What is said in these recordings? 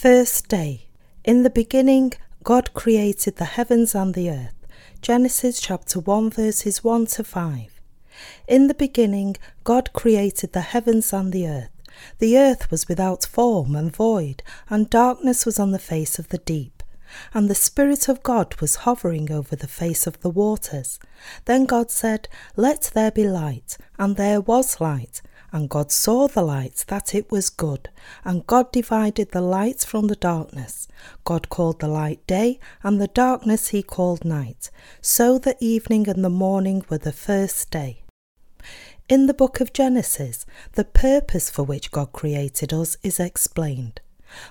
First day. In the beginning, God created the heavens and the earth. Genesis chapter 1, verses 1 to 5. In the beginning, God created the heavens and the earth. The earth was without form and void, and darkness was on the face of the deep. And the Spirit of God was hovering over the face of the waters. Then God said, Let there be light, and there was light. And God saw the light, that it was good. And God divided the light from the darkness. God called the light day, and the darkness he called night. So the evening and the morning were the first day. In the book of Genesis, the purpose for which God created us is explained.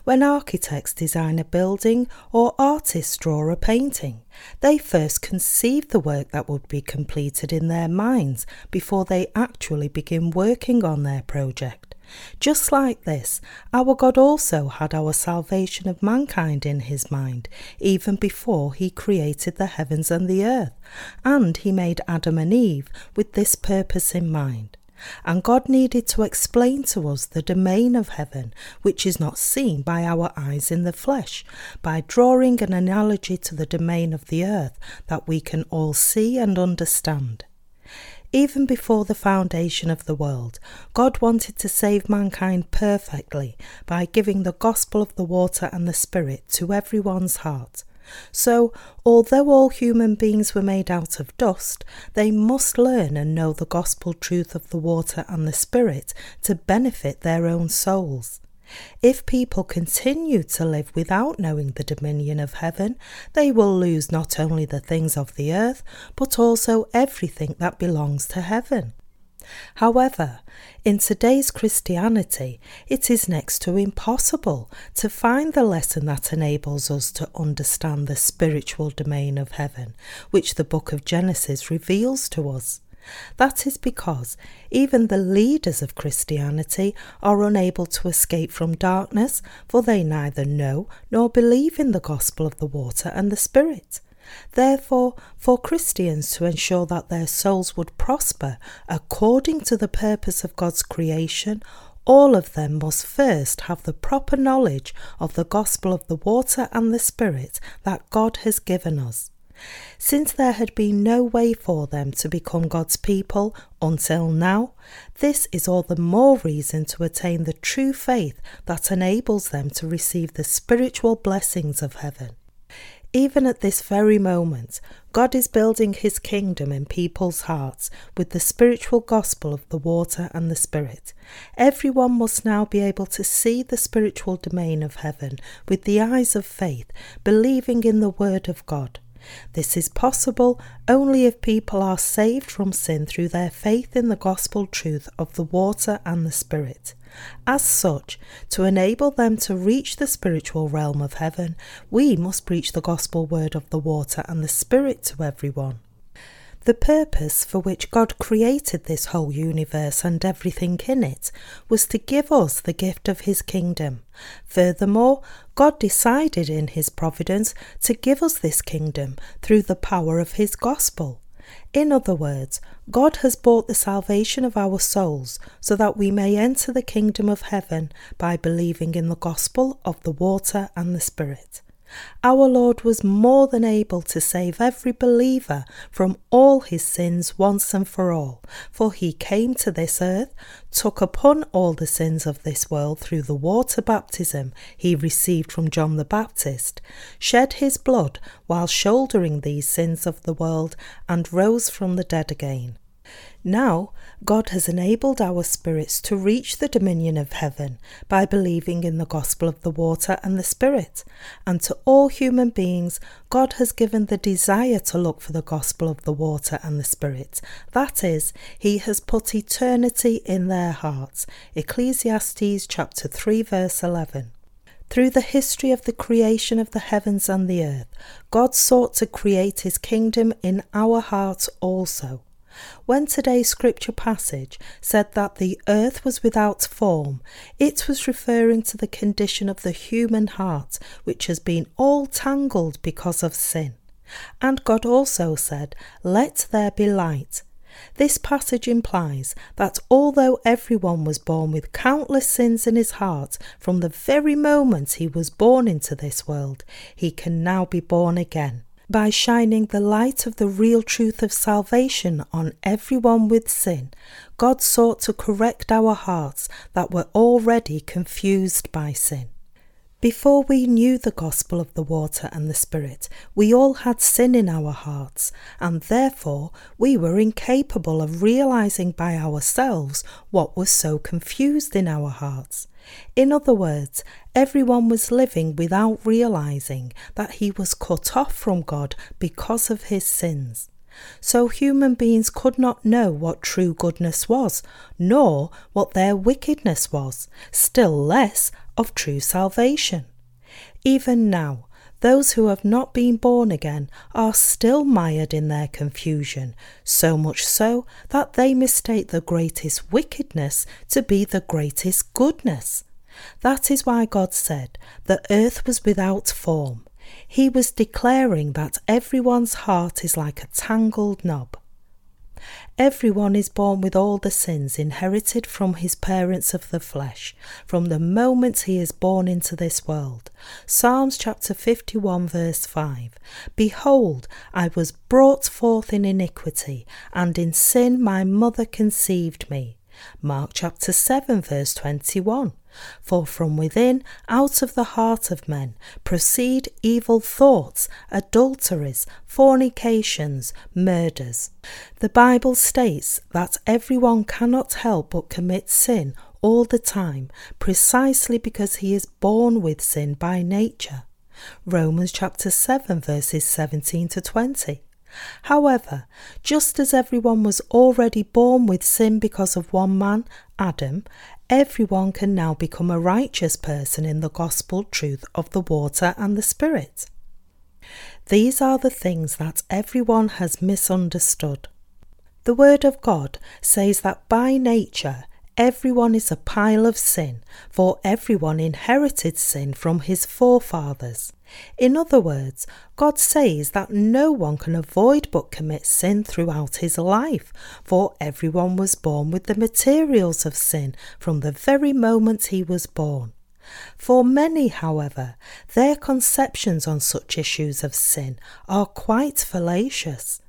When architects design a building or artists draw a painting, they first conceive the work that would be completed in their minds before they actually begin working on their project. Just like this, our God also had our salvation of mankind in his mind, even before he created the heavens and the earth, and he made Adam and Eve with this purpose in mind. And God needed to explain to us the domain of heaven, which is not seen by our eyes in the flesh, by drawing an analogy to the domain of the earth that we can all see and understand. Even before the foundation of the world, God wanted to save mankind perfectly by giving the gospel of the water and the Spirit to everyone's heart. So, although all human beings were made out of dust, they must learn and know the gospel truth of the water and the Spirit to benefit their own souls. If people continue to live without knowing the dominion of heaven, they will lose not only the things of the earth, but also everything that belongs to heaven. However, in today's Christianity, it is next to impossible to find the lesson that enables us to understand the spiritual domain of heaven, which the book of Genesis reveals to us. That is because even the leaders of Christianity are unable to escape from darkness, for they neither know nor believe in the gospel of the water and the Spirit. Therefore, for Christians to ensure that their souls would prosper according to the purpose of God's creation, all of them must first have the proper knowledge of the gospel of the water and the Spirit that God has given us. Since there had been no way for them to become God's people until now, this is all the more reason to attain the true faith that enables them to receive the spiritual blessings of heaven. Even at this very moment, God is building his kingdom in people's hearts with the spiritual gospel of the water and the spirit. Everyone must now be able to see the spiritual domain of heaven with the eyes of faith, believing in the word of God. This is possible only if people are saved from sin through their faith in the gospel truth of the water and the Spirit. As such, to enable them to reach the spiritual realm of heaven, we must preach the gospel word of the water and the Spirit to everyone. The purpose for which God created this whole universe and everything in it was to give us the gift of His kingdom. Furthermore, God decided in His providence to give us this kingdom through the power of His gospel. In other words, God has bought the salvation of our souls so that we may enter the kingdom of heaven by believing in the gospel of the water and the Spirit. Our Lord was more than able to save every believer from all his sins once and for all, for he came to this earth, took upon all the sins of this world through the water baptism he received from John the Baptist, shed his blood while shouldering these sins of the world, and rose from the dead again. Now, God has enabled our spirits to reach the dominion of heaven by believing in the gospel of the water and the spirit. And to all human beings, God has given the desire to look for the gospel of the water and the spirit. That is, He has put eternity in their hearts. Ecclesiastes chapter 3, verse 11. Through the history of the creation of the heavens and the earth, God sought to create His kingdom in our hearts also. When today's scripture passage said that the earth was without form, it was referring to the condition of the human heart, which has been all tangled because of sin. And God also said, Let there be light. This passage implies that although everyone was born with countless sins in his heart from the very moment he was born into this world, he can now be born again. By shining the light of the real truth of salvation on everyone with sin, God sought to correct our hearts that were already confused by sin. Before we knew the gospel of the water and the Spirit, we all had sin in our hearts, and therefore we were incapable of realizing by ourselves what was so confused in our hearts. In other words, everyone was living without realizing that he was cut off from God because of his sins. So human beings could not know what true goodness was, nor what their wickedness was, still less of true salvation. Even now, those who have not been born again are still mired in their confusion, so much so that they mistake the greatest wickedness to be the greatest goodness. That is why God said the earth was without form. He was declaring that everyone's heart is like a tangled knob. Everyone is born with all the sins inherited from his parents of the flesh, from the moment he is born into this world. Psalms chapter 51, verse 5 Behold, I was brought forth in iniquity, and in sin my mother conceived me. Mark chapter 7, verse 21. For from within, out of the heart of men, proceed evil thoughts, adulteries, fornications, murders. The Bible states that everyone cannot help but commit sin all the time, precisely because he is born with sin by nature. Romans chapter 7, verses 17 to 20. However, just as everyone was already born with sin because of one man, Adam, everyone can now become a righteous person in the gospel truth of the water and the Spirit. These are the things that everyone has misunderstood. The Word of God says that by nature everyone is a pile of sin, for everyone inherited sin from his forefathers. In other words, God says that no one can avoid but commit sin throughout his life, for everyone was born with the materials of sin from the very moment he was born. For many, however, their conceptions on such issues of sin are quite fallacious.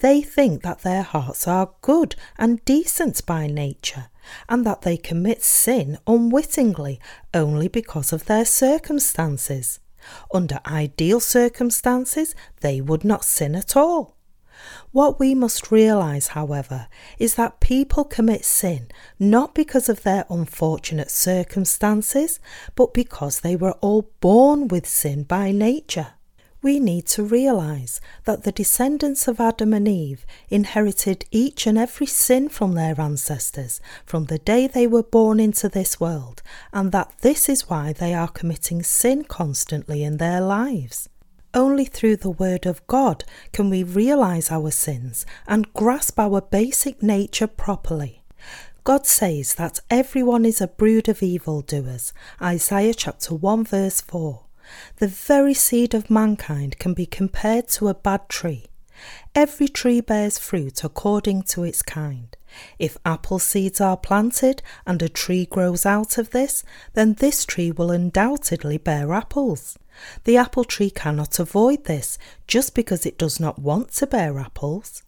They think that their hearts are good and decent by nature, and that they commit sin unwittingly only because of their circumstances. Under ideal circumstances, they would not sin at all. What we must realize, however, is that people commit sin not because of their unfortunate circumstances, but because they were all born with sin by nature we need to realize that the descendants of Adam and Eve inherited each and every sin from their ancestors from the day they were born into this world, and that this is why they are committing sin constantly in their lives. Only through the Word of God can we realize our sins and grasp our basic nature properly. God says that everyone is a brood of evildoers. Isaiah chapter 1 verse 4. The very seed of mankind can be compared to a bad tree. Every tree bears fruit according to its kind. If apple seeds are planted and a tree grows out of this, then this tree will undoubtedly bear apples. The apple tree cannot avoid this just because it does not want to bear apples.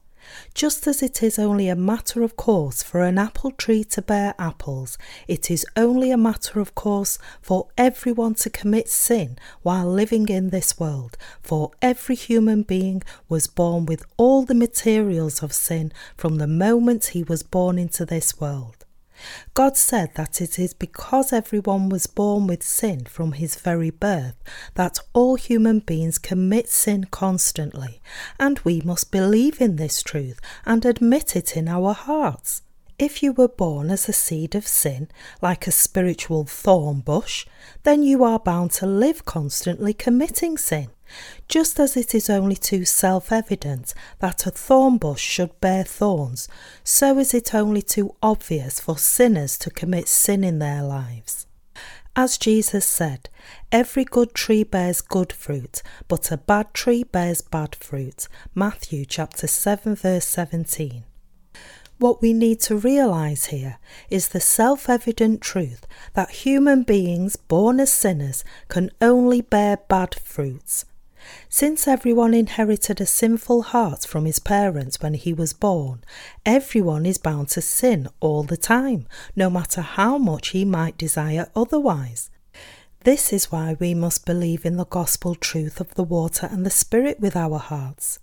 Just as it is only a matter of course for an apple tree to bear apples, it is only a matter of course for everyone to commit sin while living in this world, for every human being was born with all the materials of sin from the moment he was born into this world. God said that it is because everyone was born with sin from his very birth that all human beings commit sin constantly, and we must believe in this truth and admit it in our hearts. If you were born as a seed of sin, like a spiritual thorn bush, then you are bound to live constantly committing sin. Just as it is only too self evident that a thorn bush should bear thorns, so is it only too obvious for sinners to commit sin in their lives. As Jesus said, every good tree bears good fruit, but a bad tree bears bad fruit. Matthew chapter 7 verse 17. What we need to realize here is the self evident truth that human beings born as sinners can only bear bad fruits. Since everyone inherited a sinful heart from his parents when he was born, everyone is bound to sin all the time, no matter how much he might desire otherwise. This is why we must believe in the gospel truth of the water and the Spirit with our hearts.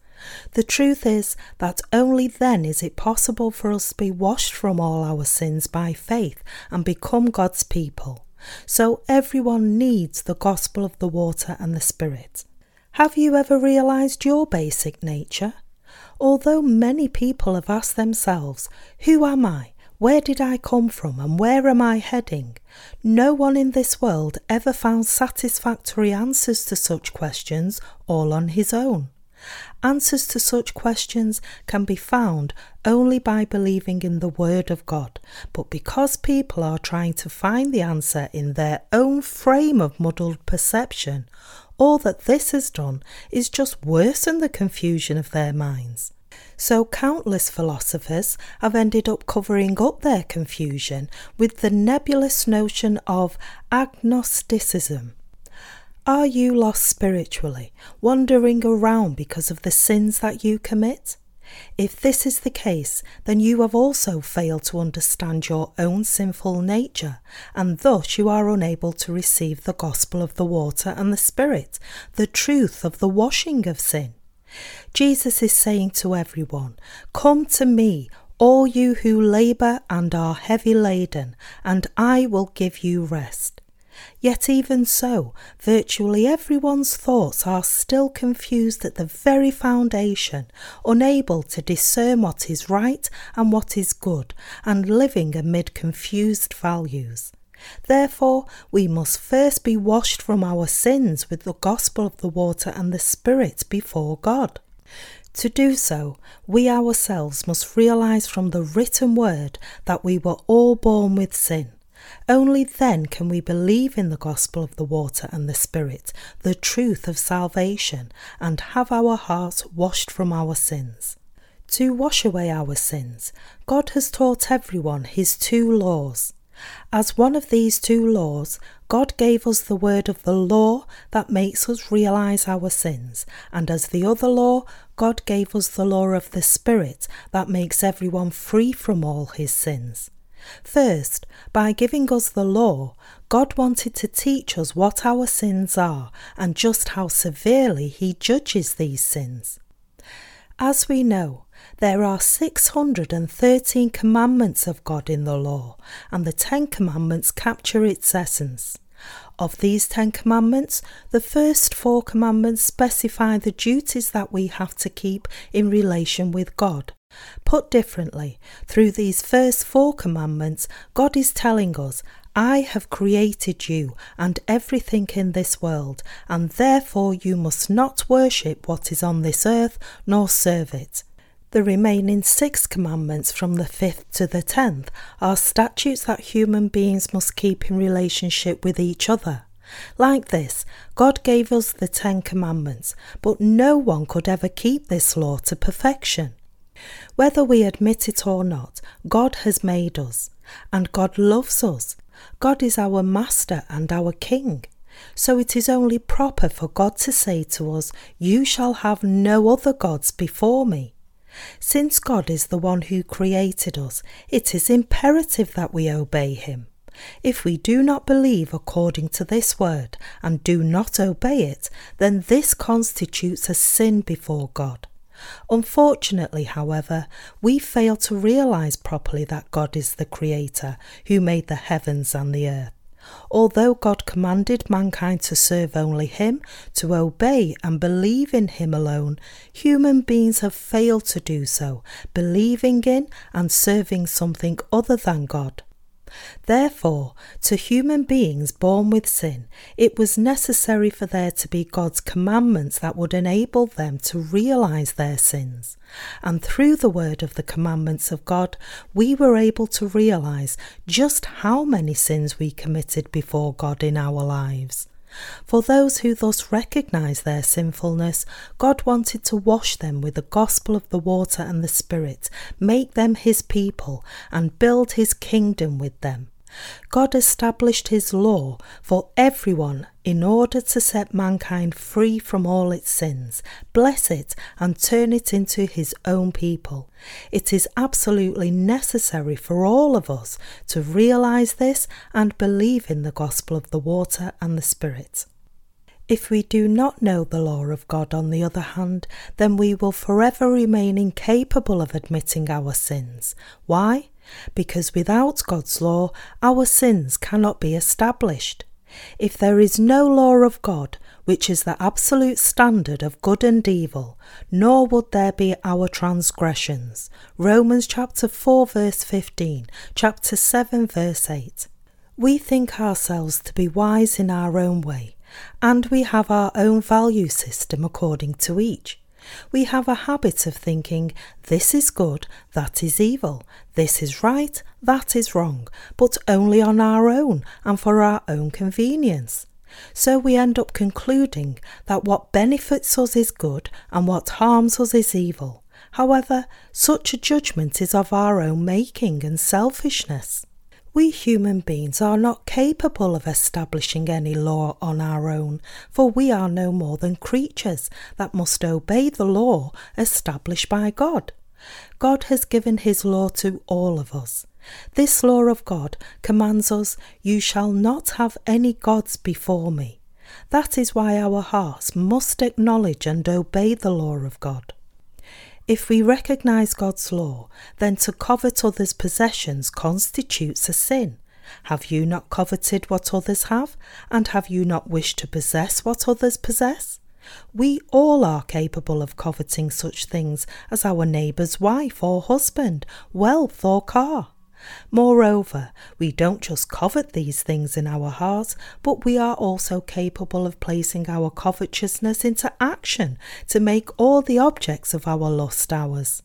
The truth is that only then is it possible for us to be washed from all our sins by faith and become God's people. So everyone needs the gospel of the water and the Spirit. Have you ever realized your basic nature? Although many people have asked themselves, Who am I? Where did I come from and where am I heading? No one in this world ever found satisfactory answers to such questions all on his own. Answers to such questions can be found only by believing in the Word of God, but because people are trying to find the answer in their own frame of muddled perception, all that this has done is just worsen the confusion of their minds. So, countless philosophers have ended up covering up their confusion with the nebulous notion of agnosticism are you lost spiritually, wandering around because of the sins that you commit? If this is the case, then you have also failed to understand your own sinful nature, and thus you are unable to receive the gospel of the water and the Spirit, the truth of the washing of sin. Jesus is saying to everyone, Come to me, all you who labour and are heavy laden, and I will give you rest. Yet, even so, virtually everyone's thoughts are still confused at the very foundation, unable to discern what is right and what is good, and living amid confused values. Therefore, we must first be washed from our sins with the gospel of the water and the Spirit before God. To do so, we ourselves must realize from the written word that we were all born with sin only then can we believe in the gospel of the water and the Spirit, the truth of salvation, and have our hearts washed from our sins. To wash away our sins, God has taught everyone his two laws. As one of these two laws, God gave us the word of the law that makes us realize our sins, and as the other law, God gave us the law of the Spirit that makes everyone free from all his sins. First, by giving us the law, God wanted to teach us what our sins are and just how severely He judges these sins. As we know, there are 613 commandments of God in the law, and the Ten Commandments capture its essence. Of these Ten Commandments, the first four commandments specify the duties that we have to keep in relation with God. Put differently, through these first four commandments, God is telling us, I have created you and everything in this world, and therefore you must not worship what is on this earth nor serve it. The remaining six commandments from the fifth to the tenth are statutes that human beings must keep in relationship with each other. Like this, God gave us the Ten Commandments, but no one could ever keep this law to perfection. Whether we admit it or not, God has made us, and God loves us. God is our Master and our King. So it is only proper for God to say to us, You shall have no other gods before me. Since God is the one who created us, it is imperative that we obey him. If we do not believe according to this word and do not obey it, then this constitutes a sin before God. Unfortunately, however, we fail to realize properly that God is the Creator who made the heavens and the earth. Although God commanded mankind to serve only Him, to obey and believe in Him alone, human beings have failed to do so, believing in and serving something other than God. Therefore, to human beings born with sin, it was necessary for there to be God's commandments that would enable them to realize their sins. And through the word of the commandments of God, we were able to realize just how many sins we committed before God in our lives. For those who thus recognize their sinfulness, God wanted to wash them with the gospel of the water and the Spirit, make them his people, and build his kingdom with them. God established his law for everyone in order to set mankind free from all its sins, bless it, and turn it into his own people. It is absolutely necessary for all of us to realize this and believe in the gospel of the water and the Spirit. If we do not know the law of God, on the other hand, then we will forever remain incapable of admitting our sins. Why? Because without God's law, our sins cannot be established. If there is no law of God, which is the absolute standard of good and evil, nor would there be our transgressions. Romans chapter 4 verse 15, chapter 7 verse 8. We think ourselves to be wise in our own way, and we have our own value system according to each. We have a habit of thinking, this is good, that is evil, this is right, that is wrong, but only on our own and for our own convenience. So we end up concluding that what benefits us is good and what harms us is evil. However, such a judgment is of our own making and selfishness. We human beings are not capable of establishing any law on our own, for we are no more than creatures that must obey the law established by God. God has given his law to all of us. This law of God commands us, You shall not have any gods before me. That is why our hearts must acknowledge and obey the law of God. If we recognize God's law, then to covet others' possessions constitutes a sin. Have you not coveted what others have? And have you not wished to possess what others possess? We all are capable of coveting such things as our neighbour's wife or husband, wealth or car. Moreover, we don't just covet these things in our hearts, but we are also capable of placing our covetousness into action to make all the objects of our lust ours.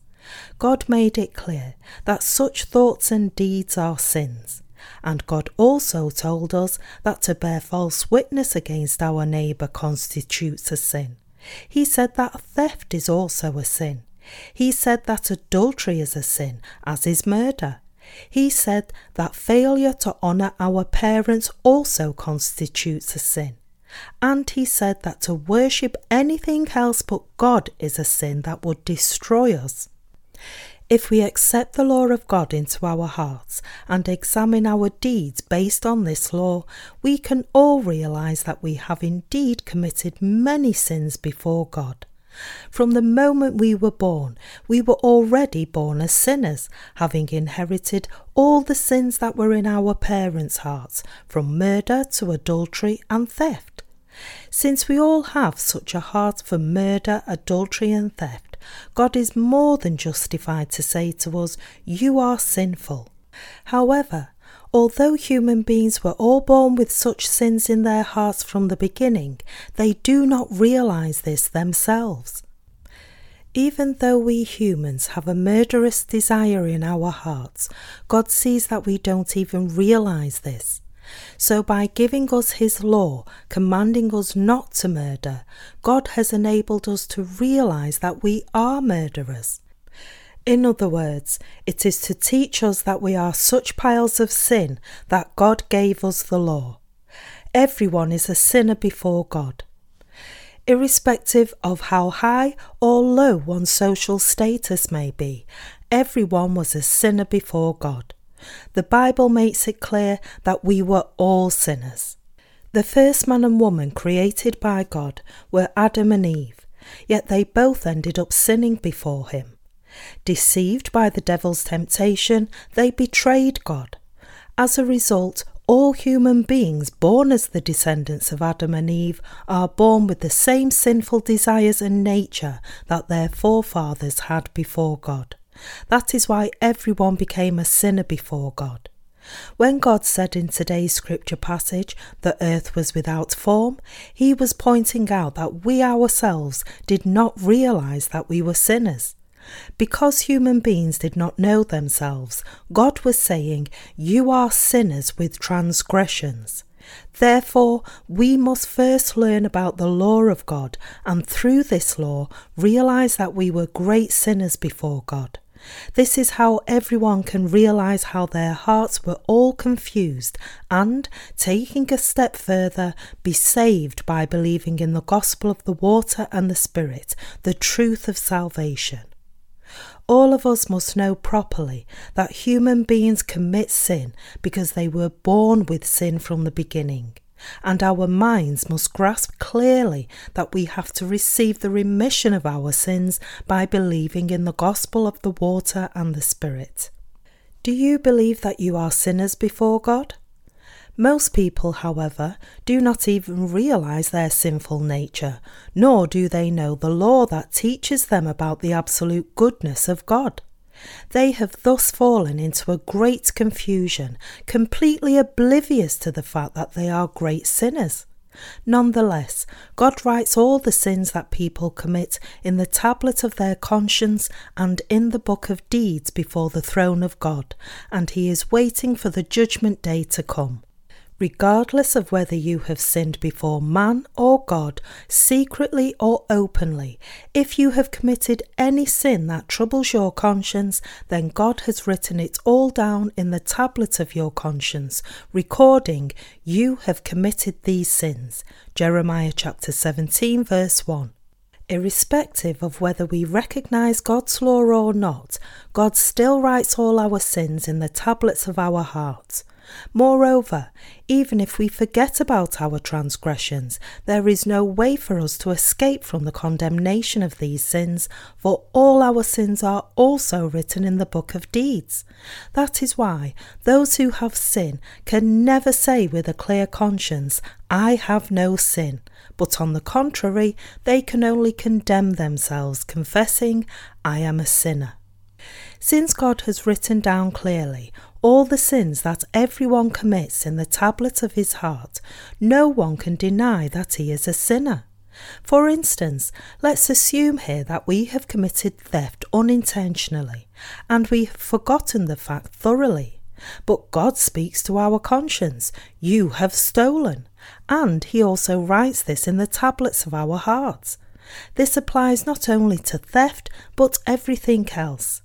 God made it clear that such thoughts and deeds are sins. And God also told us that to bear false witness against our neighbour constitutes a sin. He said that theft is also a sin. He said that adultery is a sin, as is murder. He said that failure to honour our parents also constitutes a sin. And he said that to worship anything else but God is a sin that would destroy us. If we accept the law of God into our hearts and examine our deeds based on this law, we can all realize that we have indeed committed many sins before God. From the moment we were born, we were already born as sinners, having inherited all the sins that were in our parents' hearts, from murder to adultery and theft. Since we all have such a heart for murder, adultery, and theft, God is more than justified to say to us, You are sinful. However, Although human beings were all born with such sins in their hearts from the beginning, they do not realize this themselves. Even though we humans have a murderous desire in our hearts, God sees that we don't even realize this. So, by giving us His law, commanding us not to murder, God has enabled us to realize that we are murderers. In other words, it is to teach us that we are such piles of sin that God gave us the law. Everyone is a sinner before God. Irrespective of how high or low one's social status may be, everyone was a sinner before God. The Bible makes it clear that we were all sinners. The first man and woman created by God were Adam and Eve, yet they both ended up sinning before Him. Deceived by the devil's temptation, they betrayed God. As a result, all human beings born as the descendants of Adam and Eve are born with the same sinful desires and nature that their forefathers had before God. That is why everyone became a sinner before God. When God said in today's scripture passage the earth was without form, he was pointing out that we ourselves did not realize that we were sinners. Because human beings did not know themselves, God was saying, You are sinners with transgressions. Therefore, we must first learn about the law of God, and through this law, realize that we were great sinners before God. This is how everyone can realize how their hearts were all confused and, taking a step further, be saved by believing in the gospel of the water and the Spirit, the truth of salvation. All of us must know properly that human beings commit sin because they were born with sin from the beginning. And our minds must grasp clearly that we have to receive the remission of our sins by believing in the gospel of the water and the Spirit. Do you believe that you are sinners before God? Most people, however, do not even realize their sinful nature, nor do they know the law that teaches them about the absolute goodness of God. They have thus fallen into a great confusion, completely oblivious to the fact that they are great sinners. Nonetheless, God writes all the sins that people commit in the tablet of their conscience and in the book of deeds before the throne of God, and He is waiting for the judgment day to come regardless of whether you have sinned before man or God, secretly or openly. If you have committed any sin that troubles your conscience, then God has written it all down in the tablet of your conscience, recording, You have committed these sins. Jeremiah chapter 17, verse 1. Irrespective of whether we recognize God's law or not, God still writes all our sins in the tablets of our hearts. Moreover, even if we forget about our transgressions, there is no way for us to escape from the condemnation of these sins, for all our sins are also written in the book of deeds. That is why those who have sin can never say with a clear conscience, I have no sin, but on the contrary, they can only condemn themselves, confessing, I am a sinner. Since God has written down clearly all the sins that everyone commits in the tablet of his heart, no one can deny that he is a sinner. For instance, let's assume here that we have committed theft unintentionally and we have forgotten the fact thoroughly. But God speaks to our conscience, You have stolen. And He also writes this in the tablets of our hearts. This applies not only to theft, but everything else.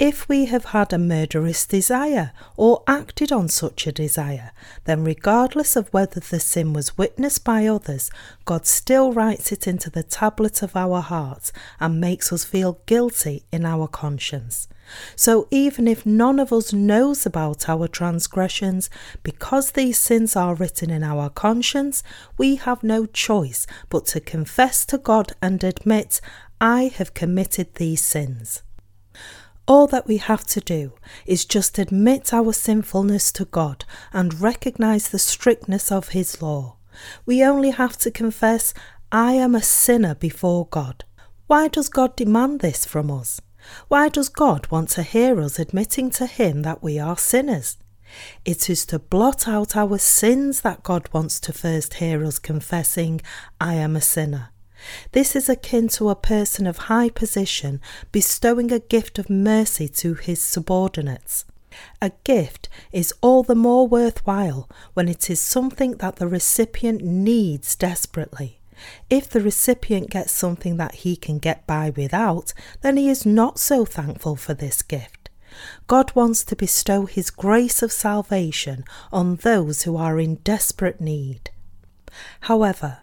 If we have had a murderous desire or acted on such a desire, then regardless of whether the sin was witnessed by others, God still writes it into the tablet of our hearts and makes us feel guilty in our conscience. So even if none of us knows about our transgressions, because these sins are written in our conscience, we have no choice but to confess to God and admit, I have committed these sins. All that we have to do is just admit our sinfulness to God and recognize the strictness of His law. We only have to confess, I am a sinner before God. Why does God demand this from us? Why does God want to hear us admitting to Him that we are sinners? It is to blot out our sins that God wants to first hear us confessing, I am a sinner. This is akin to a person of high position bestowing a gift of mercy to his subordinates. A gift is all the more worthwhile when it is something that the recipient needs desperately. If the recipient gets something that he can get by without, then he is not so thankful for this gift. God wants to bestow His grace of salvation on those who are in desperate need. However,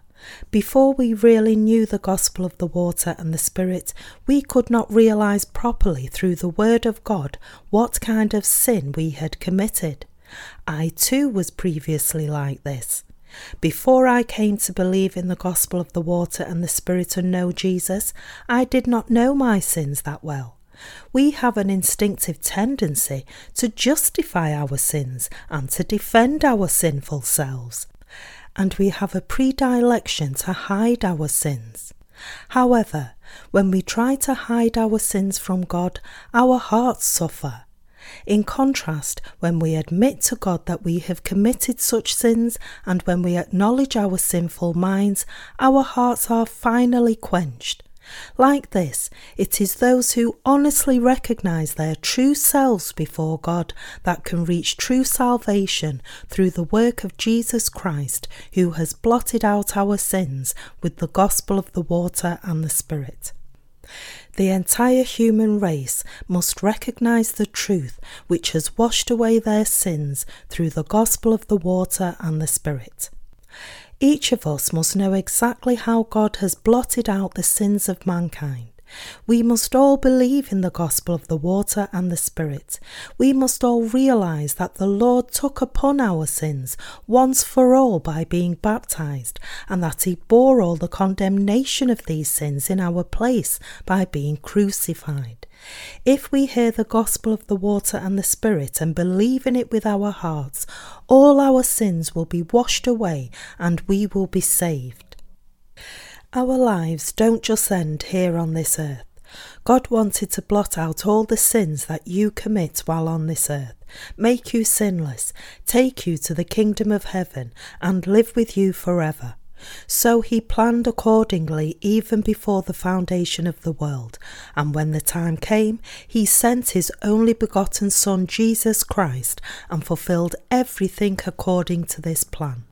before we really knew the gospel of the water and the Spirit, we could not realize properly through the Word of God what kind of sin we had committed. I too was previously like this. Before I came to believe in the gospel of the water and the Spirit and know Jesus, I did not know my sins that well. We have an instinctive tendency to justify our sins and to defend our sinful selves and we have a predilection to hide our sins. However, when we try to hide our sins from God, our hearts suffer. In contrast, when we admit to God that we have committed such sins and when we acknowledge our sinful minds, our hearts are finally quenched. Like this, it is those who honestly recognize their true selves before God that can reach true salvation through the work of Jesus Christ, who has blotted out our sins with the gospel of the water and the Spirit. The entire human race must recognize the truth which has washed away their sins through the gospel of the water and the Spirit. Each of us must know exactly how God has blotted out the sins of mankind. We must all believe in the gospel of the water and the Spirit. We must all realize that the Lord took upon our sins once for all by being baptized, and that He bore all the condemnation of these sins in our place by being crucified. If we hear the gospel of the water and the Spirit and believe in it with our hearts, all our sins will be washed away and we will be saved. Our lives don't just end here on this earth. God wanted to blot out all the sins that you commit while on this earth, make you sinless, take you to the kingdom of heaven, and live with you forever. So he planned accordingly even before the foundation of the world, and when the time came, he sent his only begotten Son, Jesus Christ, and fulfilled everything according to this plan.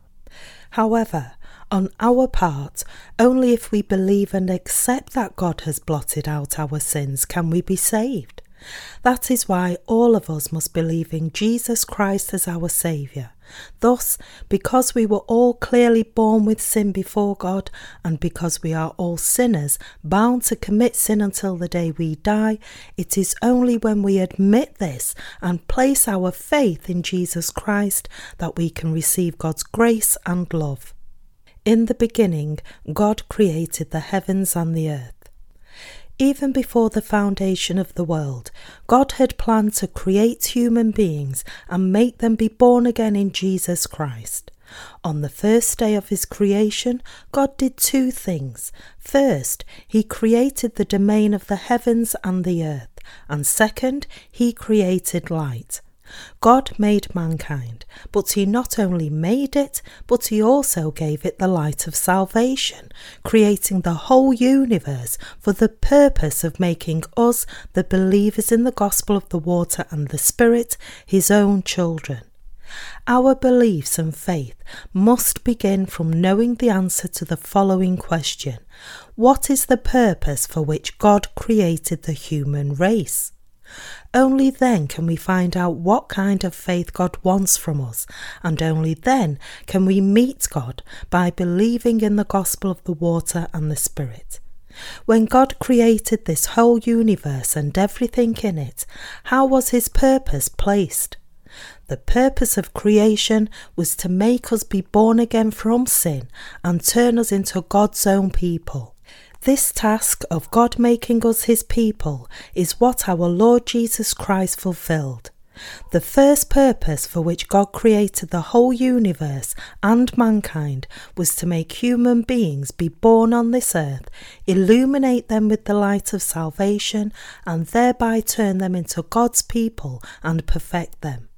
However, on our part, only if we believe and accept that God has blotted out our sins can we be saved. That is why all of us must believe in Jesus Christ as our Saviour. Thus, because we were all clearly born with sin before God, and because we are all sinners, bound to commit sin until the day we die, it is only when we admit this and place our faith in Jesus Christ that we can receive God's grace and love. In the beginning, God created the heavens and the earth. Even before the foundation of the world, God had planned to create human beings and make them be born again in Jesus Christ. On the first day of his creation, God did two things. First, he created the domain of the heavens and the earth, and second, he created light. God made mankind, but He not only made it, but He also gave it the light of salvation, creating the whole universe for the purpose of making us, the believers in the gospel of the water and the Spirit, His own children. Our beliefs and faith must begin from knowing the answer to the following question What is the purpose for which God created the human race? Only then can we find out what kind of faith God wants from us, and only then can we meet God by believing in the gospel of the water and the Spirit. When God created this whole universe and everything in it, how was his purpose placed? The purpose of creation was to make us be born again from sin and turn us into God's own people. This task of God making us his people is what our Lord Jesus Christ fulfilled. The first purpose for which God created the whole universe and mankind was to make human beings be born on this earth, illuminate them with the light of salvation, and thereby turn them into God's people and perfect them.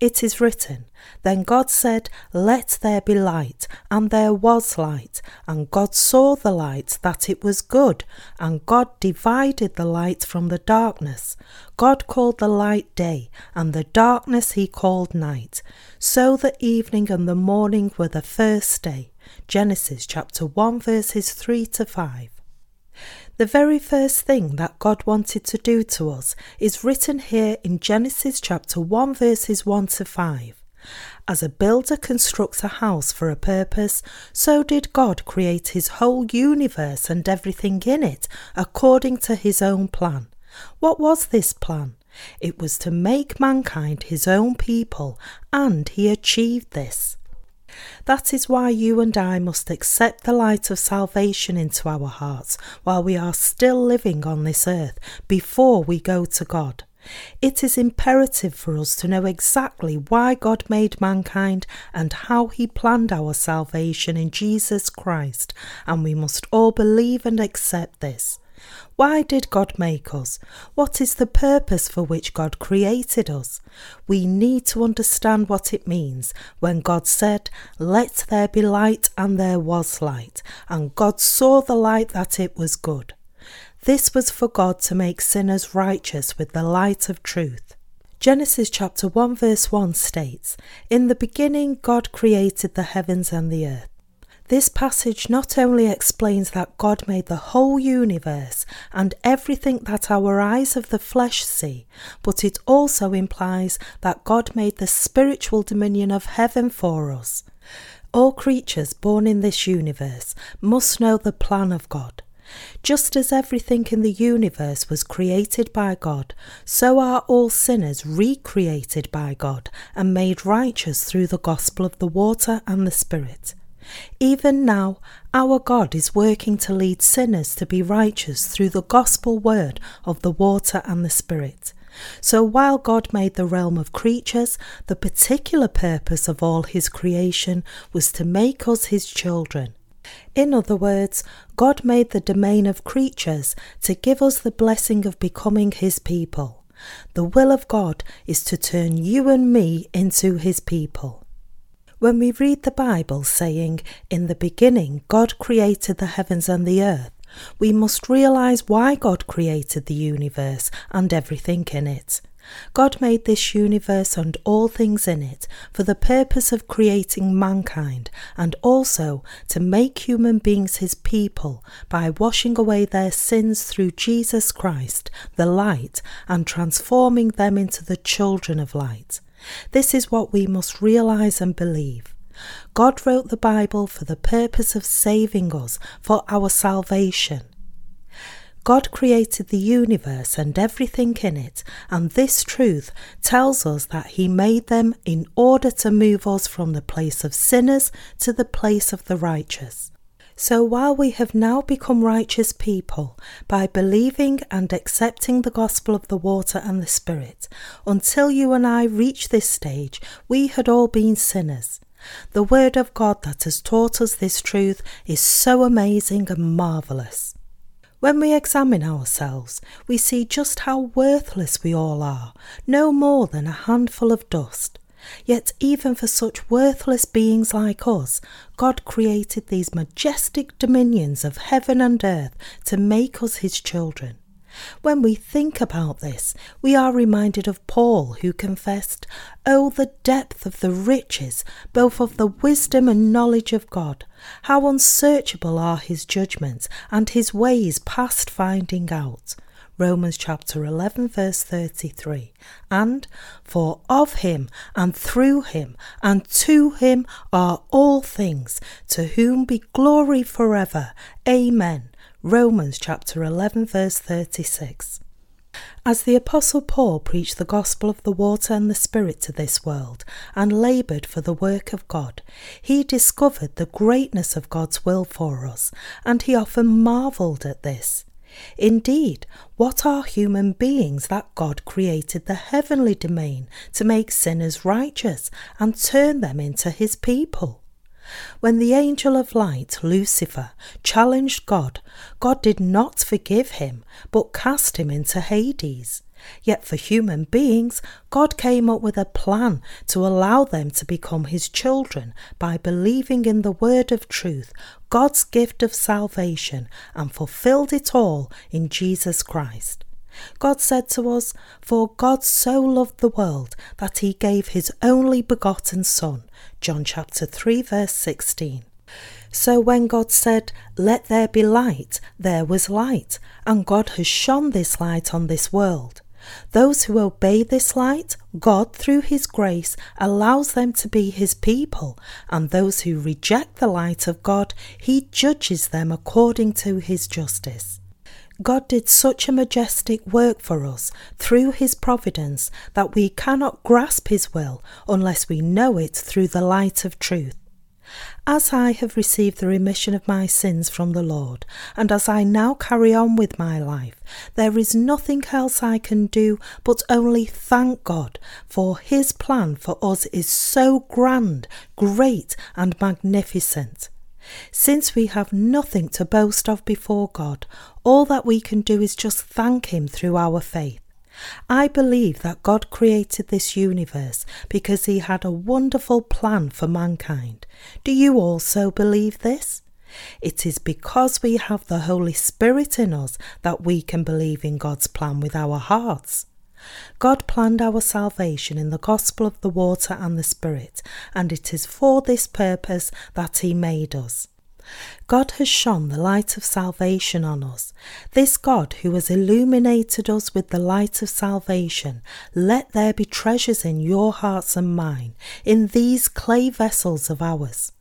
It is written, Then God said, Let there be light, and there was light. And God saw the light, that it was good, and God divided the light from the darkness. God called the light day, and the darkness he called night. So the evening and the morning were the first day. Genesis chapter 1, verses 3 to 5. The very first thing that God wanted to do to us is written here in Genesis chapter 1, verses 1 to 5. As a builder constructs a house for a purpose, so did God create his whole universe and everything in it according to his own plan. What was this plan? It was to make mankind his own people, and he achieved this. That is why you and I must accept the light of salvation into our hearts while we are still living on this earth before we go to God. It is imperative for us to know exactly why God made mankind and how He planned our salvation in Jesus Christ, and we must all believe and accept this. Why did God make us? What is the purpose for which God created us? We need to understand what it means when God said, Let there be light, and there was light, and God saw the light that it was good. This was for God to make sinners righteous with the light of truth. Genesis chapter 1 verse 1 states, In the beginning God created the heavens and the earth. This passage not only explains that God made the whole universe and everything that our eyes of the flesh see, but it also implies that God made the spiritual dominion of heaven for us. All creatures born in this universe must know the plan of God. Just as everything in the universe was created by God, so are all sinners recreated by God and made righteous through the gospel of the water and the Spirit. Even now, our God is working to lead sinners to be righteous through the gospel word of the water and the Spirit. So while God made the realm of creatures, the particular purpose of all his creation was to make us his children. In other words, God made the domain of creatures to give us the blessing of becoming his people. The will of God is to turn you and me into his people. When we read the Bible saying, In the beginning God created the heavens and the earth, we must realize why God created the universe and everything in it. God made this universe and all things in it for the purpose of creating mankind and also to make human beings his people by washing away their sins through Jesus Christ, the light, and transforming them into the children of light. This is what we must realize and believe. God wrote the Bible for the purpose of saving us, for our salvation. God created the universe and everything in it, and this truth tells us that He made them in order to move us from the place of sinners to the place of the righteous. So while we have now become righteous people by believing and accepting the gospel of the water and the Spirit, until you and I reach this stage, we had all been sinners. The Word of God that has taught us this truth is so amazing and marvellous. When we examine ourselves, we see just how worthless we all are, no more than a handful of dust. Yet, even for such worthless beings like us, God created these majestic dominions of heaven and earth to make us his children. When we think about this, we are reminded of Paul, who confessed, Oh, the depth of the riches, both of the wisdom and knowledge of God! How unsearchable are his judgments, and his ways past finding out! Romans chapter 11, verse 33. And, For of him, and through him, and to him are all things, to whom be glory forever. Amen. Romans chapter 11, verse 36. As the Apostle Paul preached the gospel of the water and the Spirit to this world and laboured for the work of God, he discovered the greatness of God's will for us, and he often marvelled at this. Indeed, what are human beings that God created the heavenly domain to make sinners righteous and turn them into his people? When the angel of light, Lucifer, challenged God, God did not forgive him, but cast him into Hades. Yet for human beings, God came up with a plan to allow them to become His children by believing in the word of truth, God's gift of salvation, and fulfilled it all in Jesus Christ. God said to us, For God so loved the world that he gave his only begotten Son. John chapter 3, verse 16. So when God said, Let there be light, there was light, and God has shone this light on this world. Those who obey this light, God, through His grace, allows them to be His people, and those who reject the light of God, He judges them according to His justice. God did such a majestic work for us through His providence that we cannot grasp His will unless we know it through the light of truth. As I have received the remission of my sins from the Lord, and as I now carry on with my life, there is nothing else I can do but only thank God, for His plan for us is so grand, great, and magnificent. Since we have nothing to boast of before God, all that we can do is just thank Him through our faith. I believe that God created this universe because He had a wonderful plan for mankind. Do you also believe this? It is because we have the Holy Spirit in us that we can believe in God's plan with our hearts. God planned our salvation in the gospel of the water and the Spirit, and it is for this purpose that He made us. God has shone the light of salvation on us. This God who has illuminated us with the light of salvation, let there be treasures in your hearts and mine, in these clay vessels of ours.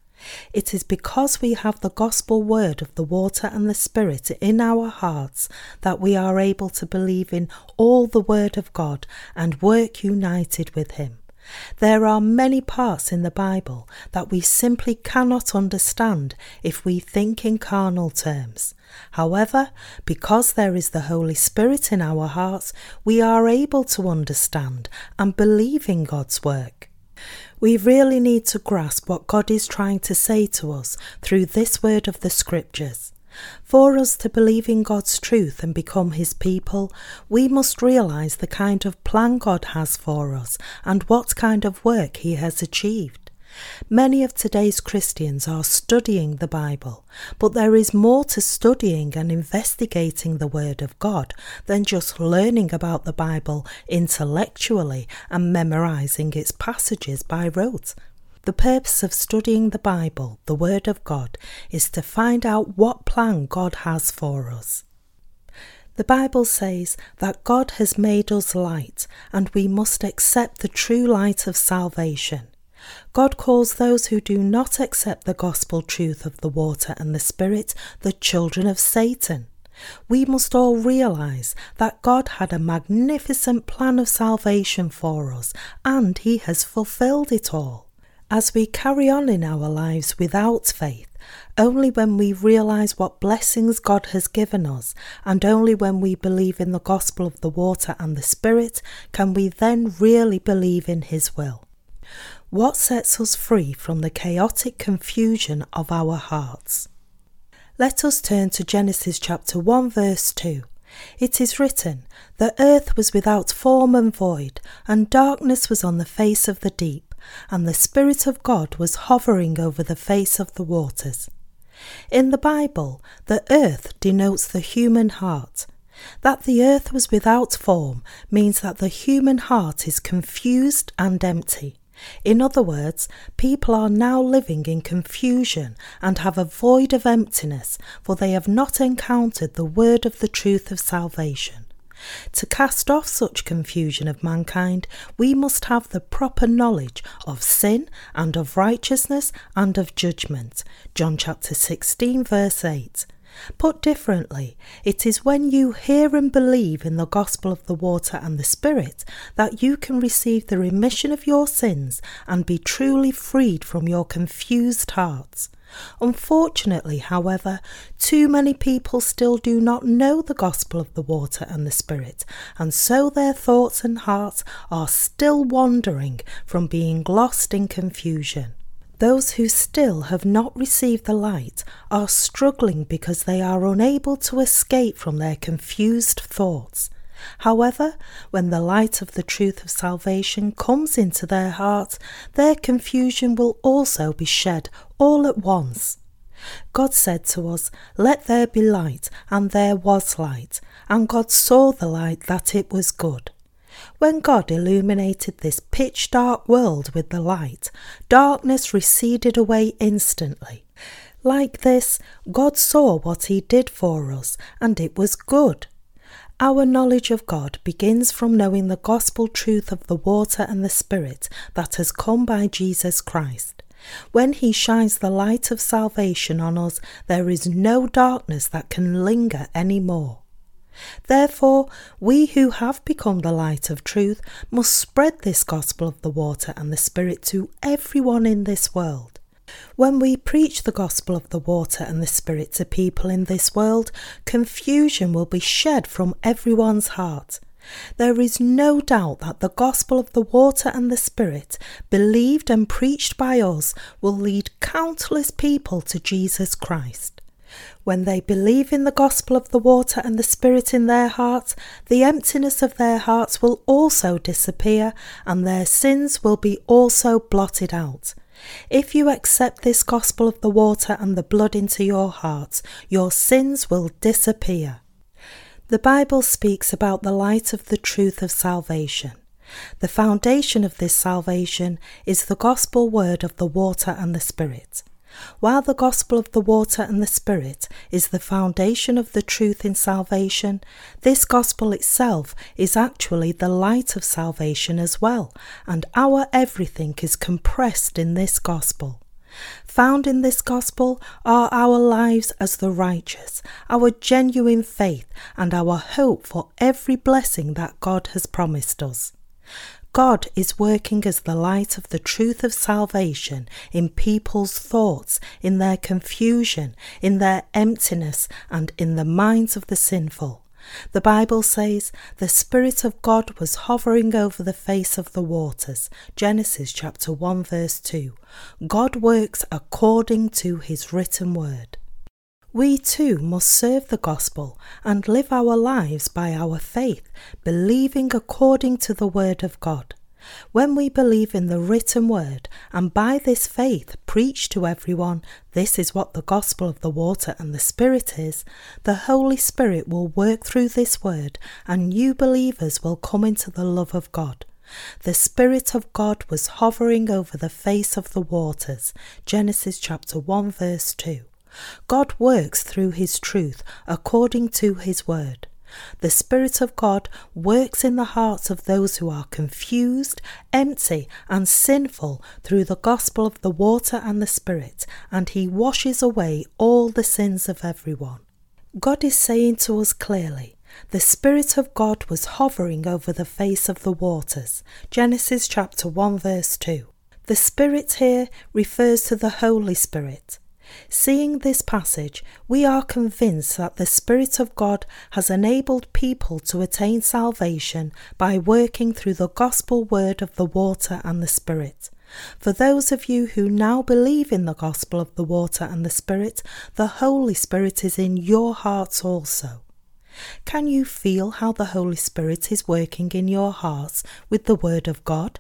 It is because we have the gospel word of the water and the spirit in our hearts that we are able to believe in all the word of God and work united with Him. There are many parts in the Bible that we simply cannot understand if we think in carnal terms. However, because there is the Holy Spirit in our hearts, we are able to understand and believe in God's work. We really need to grasp what God is trying to say to us through this word of the Scriptures. For us to believe in God's truth and become His people, we must realize the kind of plan God has for us and what kind of work He has achieved. Many of today's Christians are studying the Bible, but there is more to studying and investigating the Word of God than just learning about the Bible intellectually and memorizing its passages by rote. The purpose of studying the Bible, the Word of God, is to find out what plan God has for us. The Bible says that God has made us light and we must accept the true light of salvation. God calls those who do not accept the gospel truth of the water and the Spirit the children of Satan. We must all realize that God had a magnificent plan of salvation for us, and He has fulfilled it all. As we carry on in our lives without faith, only when we realize what blessings God has given us, and only when we believe in the gospel of the water and the Spirit, can we then really believe in His will. What sets us free from the chaotic confusion of our hearts? Let us turn to Genesis chapter 1, verse 2. It is written, The earth was without form and void, and darkness was on the face of the deep, and the Spirit of God was hovering over the face of the waters. In the Bible, the earth denotes the human heart. That the earth was without form means that the human heart is confused and empty. In other words, people are now living in confusion and have a void of emptiness, for they have not encountered the word of the truth of salvation. To cast off such confusion of mankind, we must have the proper knowledge of sin and of righteousness and of judgment. John chapter 16, verse 8. Put differently, it is when you hear and believe in the gospel of the water and the Spirit that you can receive the remission of your sins and be truly freed from your confused hearts. Unfortunately, however, too many people still do not know the gospel of the water and the Spirit, and so their thoughts and hearts are still wandering from being lost in confusion. Those who still have not received the light are struggling because they are unable to escape from their confused thoughts. However, when the light of the truth of salvation comes into their hearts, their confusion will also be shed all at once. God said to us, Let there be light, and there was light, and God saw the light that it was good. When God illuminated this pitch dark world with the light, darkness receded away instantly. Like this, God saw what He did for us, and it was good. Our knowledge of God begins from knowing the gospel truth of the water and the Spirit that has come by Jesus Christ. When He shines the light of salvation on us, there is no darkness that can linger any more. Therefore, we who have become the light of truth must spread this gospel of the water and the Spirit to everyone in this world. When we preach the gospel of the water and the Spirit to people in this world, confusion will be shed from everyone's heart. There is no doubt that the gospel of the water and the Spirit, believed and preached by us, will lead countless people to Jesus Christ. When they believe in the gospel of the water and the Spirit in their hearts, the emptiness of their hearts will also disappear and their sins will be also blotted out. If you accept this gospel of the water and the blood into your hearts, your sins will disappear. The Bible speaks about the light of the truth of salvation. The foundation of this salvation is the gospel word of the water and the Spirit. While the gospel of the water and the Spirit is the foundation of the truth in salvation, this gospel itself is actually the light of salvation as well, and our everything is compressed in this gospel. Found in this gospel are our lives as the righteous, our genuine faith, and our hope for every blessing that God has promised us. God is working as the light of the truth of salvation in people's thoughts, in their confusion, in their emptiness, and in the minds of the sinful. The Bible says the Spirit of God was hovering over the face of the waters. Genesis chapter 1 verse 2. God works according to his written word. We too must serve the gospel and live our lives by our faith, believing according to the word of God. When we believe in the written word and by this faith preach to everyone, this is what the gospel of the water and the Spirit is, the Holy Spirit will work through this word and new believers will come into the love of God. The Spirit of God was hovering over the face of the waters. Genesis chapter 1 verse 2. God works through his truth according to his word. The Spirit of God works in the hearts of those who are confused, empty, and sinful through the gospel of the water and the Spirit, and He washes away all the sins of everyone. God is saying to us clearly, the Spirit of God was hovering over the face of the waters. Genesis chapter 1 verse 2. The Spirit here refers to the Holy Spirit. Seeing this passage, we are convinced that the Spirit of God has enabled people to attain salvation by working through the gospel word of the water and the Spirit. For those of you who now believe in the gospel of the water and the Spirit, the Holy Spirit is in your hearts also. Can you feel how the Holy Spirit is working in your hearts with the Word of God?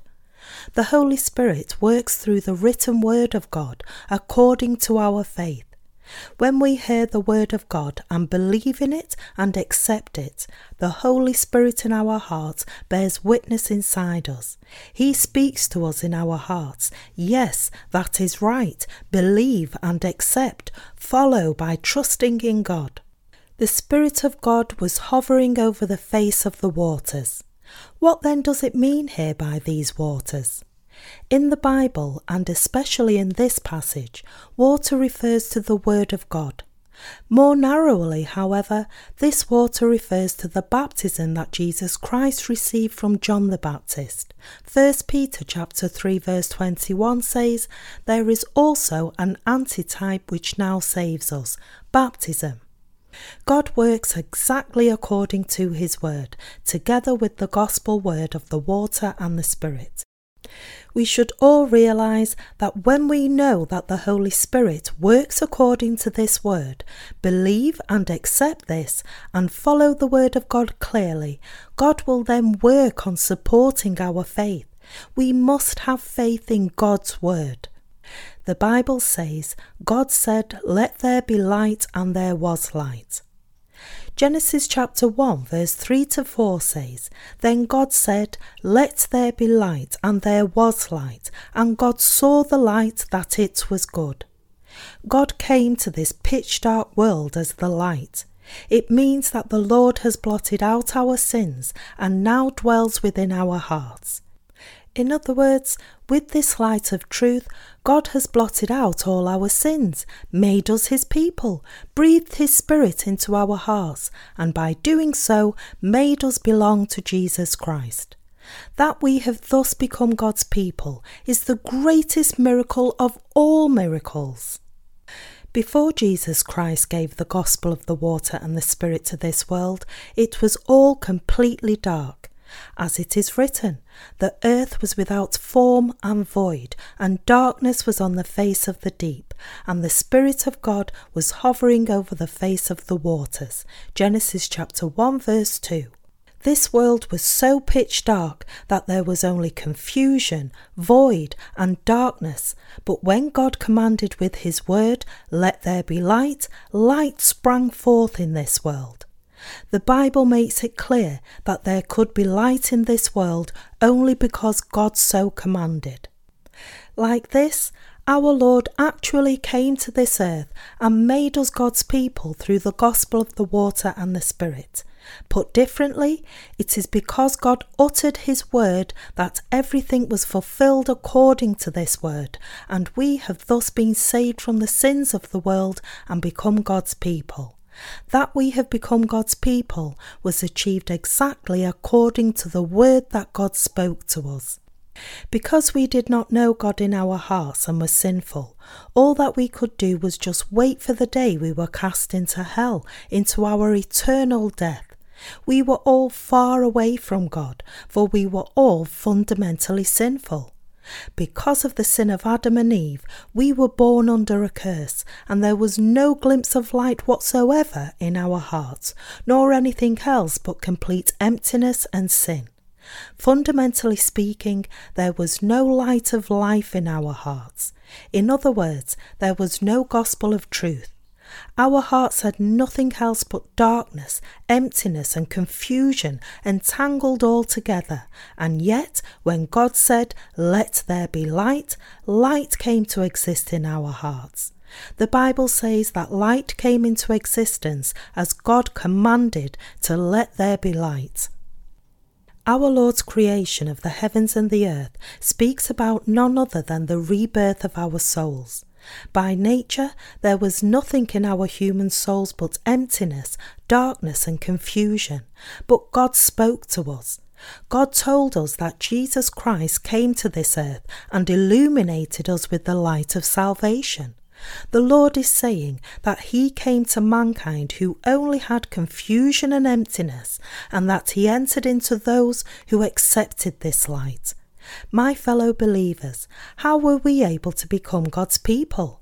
The Holy Spirit works through the written Word of God according to our faith. When we hear the Word of God and believe in it and accept it, the Holy Spirit in our hearts bears witness inside us. He speaks to us in our hearts. Yes, that is right. Believe and accept. Follow by trusting in God. The Spirit of God was hovering over the face of the waters. What then does it mean here by these waters? In the Bible, and especially in this passage, water refers to the Word of God. More narrowly, however, this water refers to the baptism that Jesus Christ received from John the Baptist. 1 Peter chapter 3 verse 21 says, There is also an antitype which now saves us, baptism. God works exactly according to his word, together with the gospel word of the water and the Spirit. We should all realize that when we know that the Holy Spirit works according to this word, believe and accept this, and follow the word of God clearly, God will then work on supporting our faith. We must have faith in God's word. The Bible says, God said, Let there be light, and there was light. Genesis chapter 1, verse 3 to 4 says, Then God said, Let there be light, and there was light, and God saw the light that it was good. God came to this pitch dark world as the light. It means that the Lord has blotted out our sins and now dwells within our hearts. In other words, with this light of truth, God has blotted out all our sins, made us his people, breathed his spirit into our hearts, and by doing so made us belong to Jesus Christ. That we have thus become God's people is the greatest miracle of all miracles. Before Jesus Christ gave the gospel of the water and the Spirit to this world, it was all completely dark. As it is written, the earth was without form and void, and darkness was on the face of the deep, and the Spirit of God was hovering over the face of the waters. Genesis chapter 1, verse 2. This world was so pitch dark that there was only confusion, void, and darkness. But when God commanded with his word, Let there be light, light sprang forth in this world. The Bible makes it clear that there could be light in this world only because God so commanded. Like this, our Lord actually came to this earth and made us God's people through the gospel of the water and the Spirit. Put differently, it is because God uttered His word that everything was fulfilled according to this word, and we have thus been saved from the sins of the world and become God's people. That we have become God's people was achieved exactly according to the word that God spoke to us. Because we did not know God in our hearts and were sinful, all that we could do was just wait for the day we were cast into hell, into our eternal death. We were all far away from God, for we were all fundamentally sinful. Because of the sin of Adam and Eve, we were born under a curse, and there was no glimpse of light whatsoever in our hearts, nor anything else but complete emptiness and sin. Fundamentally speaking, there was no light of life in our hearts. In other words, there was no gospel of truth. Our hearts had nothing else but darkness, emptiness, and confusion entangled all together. And yet, when God said, Let there be light, light came to exist in our hearts. The Bible says that light came into existence as God commanded to let there be light. Our Lord's creation of the heavens and the earth speaks about none other than the rebirth of our souls. By nature, there was nothing in our human souls but emptiness, darkness, and confusion. But God spoke to us. God told us that Jesus Christ came to this earth and illuminated us with the light of salvation. The Lord is saying that He came to mankind who only had confusion and emptiness, and that He entered into those who accepted this light. My fellow believers, how were we able to become God's people?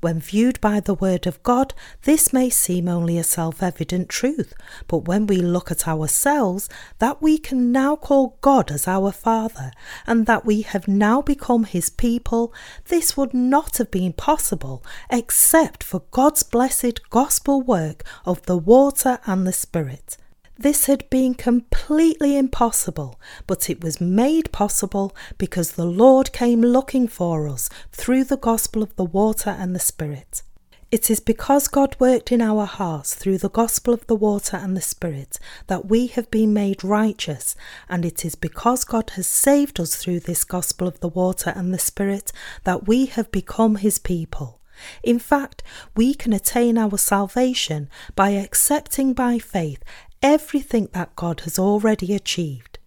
When viewed by the Word of God, this may seem only a self evident truth, but when we look at ourselves, that we can now call God as our Father, and that we have now become His people, this would not have been possible except for God's blessed gospel work of the water and the Spirit. This had been completely impossible, but it was made possible because the Lord came looking for us through the gospel of the water and the Spirit. It is because God worked in our hearts through the gospel of the water and the Spirit that we have been made righteous, and it is because God has saved us through this gospel of the water and the Spirit that we have become His people. In fact, we can attain our salvation by accepting by faith everything that God has already achieved.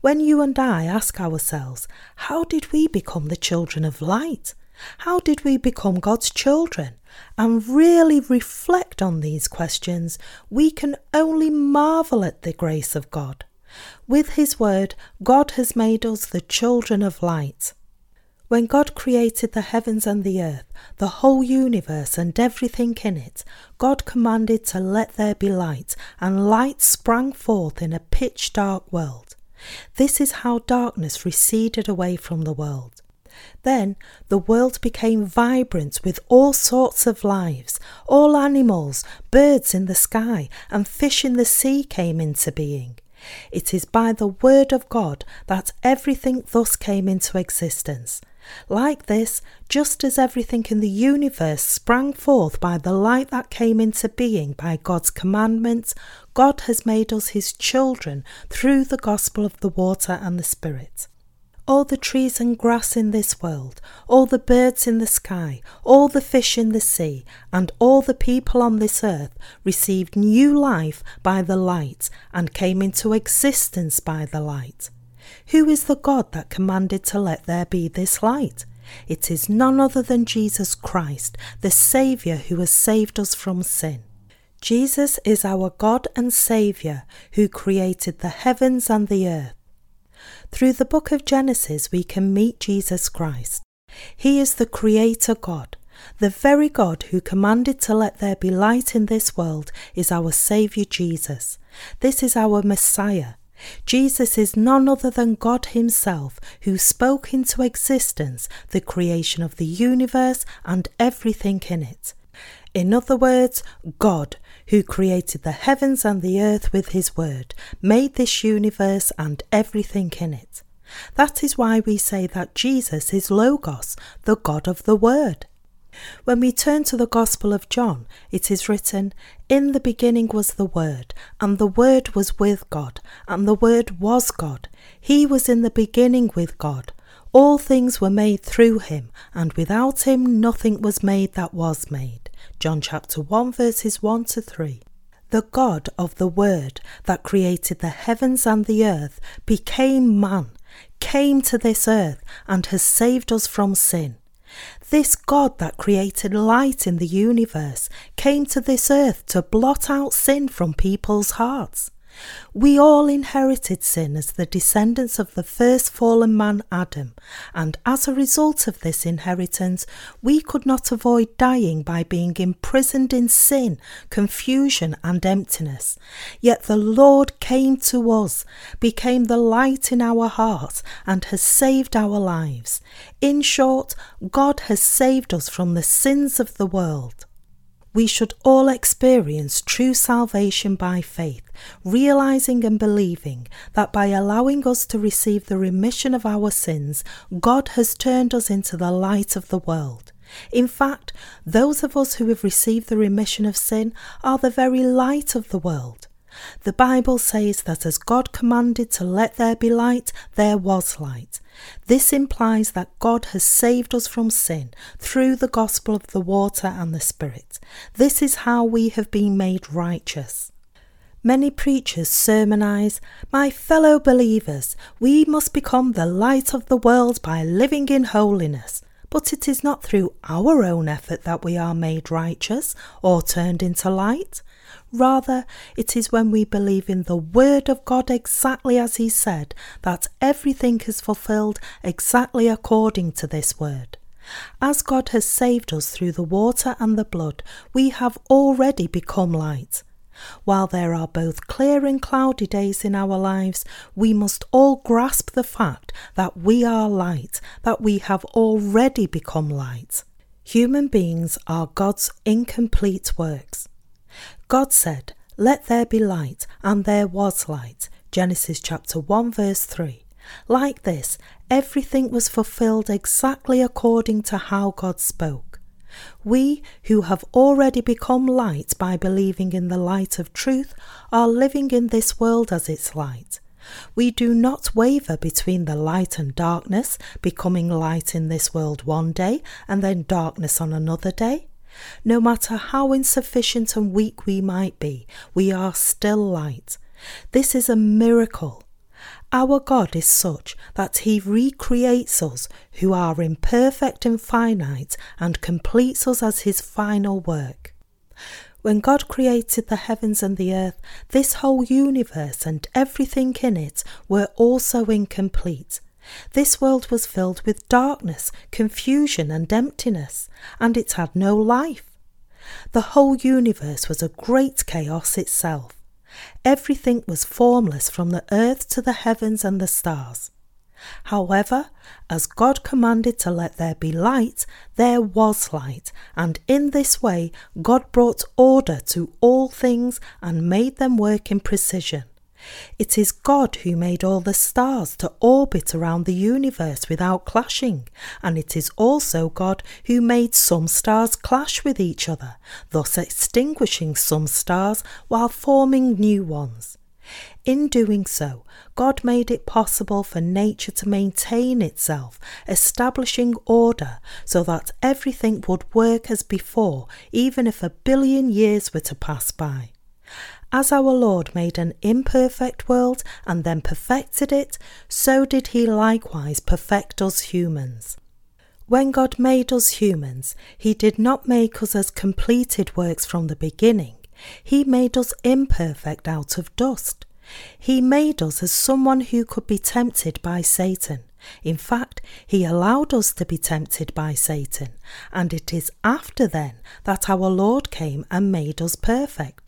When you and I ask ourselves, how did we become the children of light? How did we become God's children? And really reflect on these questions, we can only marvel at the grace of God. With His Word, God has made us the children of light. When God created the heavens and the earth, the whole universe and everything in it, God commanded to let there be light, and light sprang forth in a pitch dark world. This is how darkness receded away from the world. Then the world became vibrant with all sorts of lives. All animals, birds in the sky, and fish in the sea came into being. It is by the word of God that everything thus came into existence. Like this, just as everything in the universe sprang forth by the light that came into being by God's commandment, God has made us his children through the gospel of the water and the Spirit. All the trees and grass in this world, all the birds in the sky, all the fish in the sea, and all the people on this earth received new life by the light and came into existence by the light. Who is the God that commanded to let there be this light? It is none other than Jesus Christ, the Saviour who has saved us from sin. Jesus is our God and Saviour who created the heavens and the earth. Through the book of Genesis, we can meet Jesus Christ. He is the Creator God. The very God who commanded to let there be light in this world is our Saviour Jesus. This is our Messiah. Jesus is none other than God Himself who spoke into existence the creation of the universe and everything in it. In other words, God, who created the heavens and the earth with His Word, made this universe and everything in it. That is why we say that Jesus is Logos, the God of the Word. When we turn to the Gospel of John, it is written, In the beginning was the Word, and the Word was with God, and the Word was God. He was in the beginning with God. All things were made through him, and without him nothing was made that was made. John chapter 1 verses 1 to 3. The God of the Word that created the heavens and the earth became man, came to this earth, and has saved us from sin. This God that created light in the universe came to this earth to blot out sin from people's hearts. We all inherited sin as the descendants of the first fallen man Adam, and as a result of this inheritance, we could not avoid dying by being imprisoned in sin, confusion, and emptiness. Yet the Lord came to us, became the light in our hearts, and has saved our lives. In short, God has saved us from the sins of the world. We should all experience true salvation by faith, realizing and believing that by allowing us to receive the remission of our sins, God has turned us into the light of the world. In fact, those of us who have received the remission of sin are the very light of the world. The Bible says that as God commanded to let there be light, there was light. This implies that God has saved us from sin through the gospel of the water and the Spirit. This is how we have been made righteous. Many preachers sermonize, My fellow believers, we must become the light of the world by living in holiness. But it is not through our own effort that we are made righteous or turned into light. Rather, it is when we believe in the Word of God exactly as He said that everything is fulfilled exactly according to this Word. As God has saved us through the water and the blood, we have already become light. While there are both clear and cloudy days in our lives, we must all grasp the fact that we are light, that we have already become light. Human beings are God's incomplete works. God said, Let there be light, and there was light. Genesis chapter 1, verse 3. Like this, everything was fulfilled exactly according to how God spoke. We, who have already become light by believing in the light of truth, are living in this world as its light. We do not waver between the light and darkness, becoming light in this world one day and then darkness on another day. No matter how insufficient and weak we might be, we are still light. This is a miracle. Our God is such that He recreates us who are imperfect and finite and completes us as His final work. When God created the heavens and the earth, this whole universe and everything in it were also incomplete. This world was filled with darkness, confusion, and emptiness, and it had no life. The whole universe was a great chaos itself. Everything was formless from the earth to the heavens and the stars. However, as God commanded to let there be light, there was light, and in this way God brought order to all things and made them work in precision. It is God who made all the stars to orbit around the universe without clashing, and it is also God who made some stars clash with each other, thus extinguishing some stars while forming new ones. In doing so, God made it possible for nature to maintain itself, establishing order so that everything would work as before, even if a billion years were to pass by. As our Lord made an imperfect world and then perfected it, so did he likewise perfect us humans. When God made us humans, He did not make us as completed works from the beginning. He made us imperfect out of dust. He made us as someone who could be tempted by Satan. In fact, he allowed us to be tempted by Satan, and it is after then that our Lord came and made us perfect.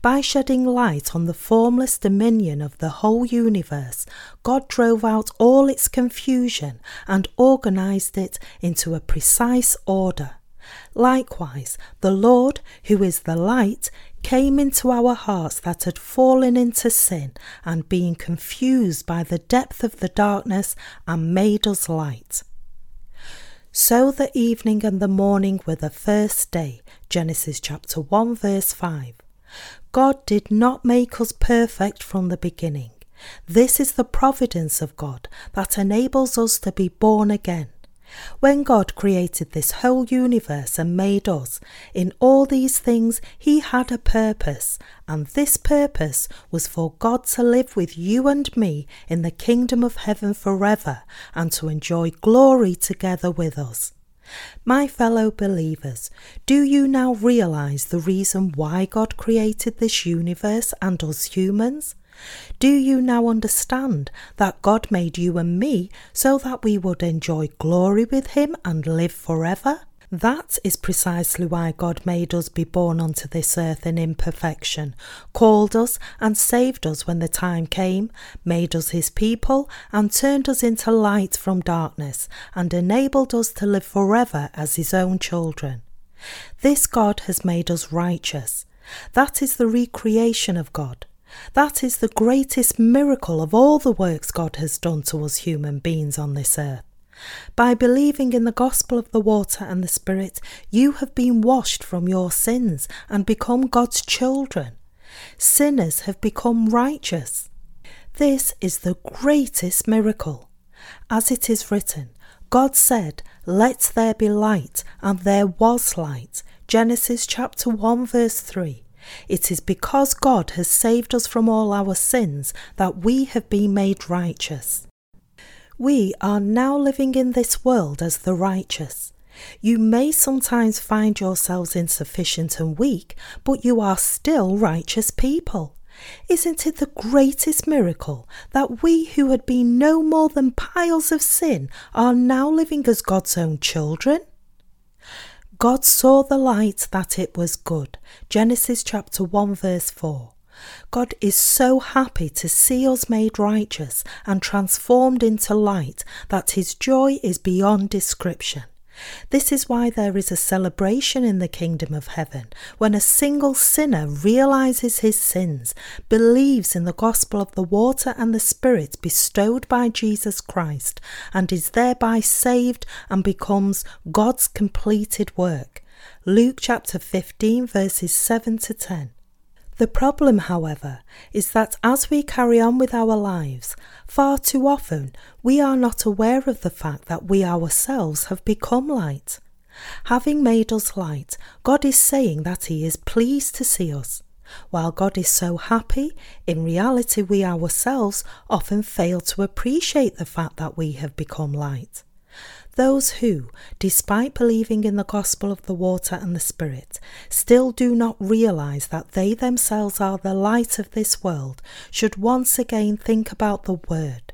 By shedding light on the formless dominion of the whole universe, God drove out all its confusion and organized it into a precise order. Likewise, the Lord, who is the light, came into our hearts that had fallen into sin and been confused by the depth of the darkness and made us light. So the evening and the morning were the first day. Genesis chapter 1 verse 5. God did not make us perfect from the beginning. This is the providence of God that enables us to be born again. When God created this whole universe and made us, in all these things He had a purpose, and this purpose was for God to live with you and me in the kingdom of heaven forever and to enjoy glory together with us. My fellow believers, do you now realize the reason why God created this universe and us humans? Do you now understand that God made you and me so that we would enjoy glory with Him and live forever? That is precisely why God made us be born onto this earth in imperfection, called us and saved us when the time came, made us His people, and turned us into light from darkness, and enabled us to live forever as His own children. This God has made us righteous. That is the recreation of God. That is the greatest miracle of all the works God has done to us human beings on this earth. By believing in the gospel of the water and the Spirit, you have been washed from your sins and become God's children. Sinners have become righteous. This is the greatest miracle. As it is written, God said, Let there be light, and there was light. Genesis chapter 1, verse 3. It is because God has saved us from all our sins that we have been made righteous. We are now living in this world as the righteous. You may sometimes find yourselves insufficient and weak, but you are still righteous people. Isn't it the greatest miracle that we who had been no more than piles of sin are now living as God's own children? God saw the light that it was good. Genesis chapter 1 verse 4. God is so happy to see us made righteous and transformed into light that his joy is beyond description. This is why there is a celebration in the kingdom of heaven when a single sinner realizes his sins, believes in the gospel of the water and the spirit bestowed by Jesus Christ, and is thereby saved and becomes God's completed work. Luke chapter 15 verses 7 to 10. The problem, however, is that as we carry on with our lives, far too often we are not aware of the fact that we ourselves have become light. Having made us light, God is saying that He is pleased to see us. While God is so happy, in reality we ourselves often fail to appreciate the fact that we have become light. Those who, despite believing in the gospel of the water and the Spirit, still do not realize that they themselves are the light of this world should once again think about the Word.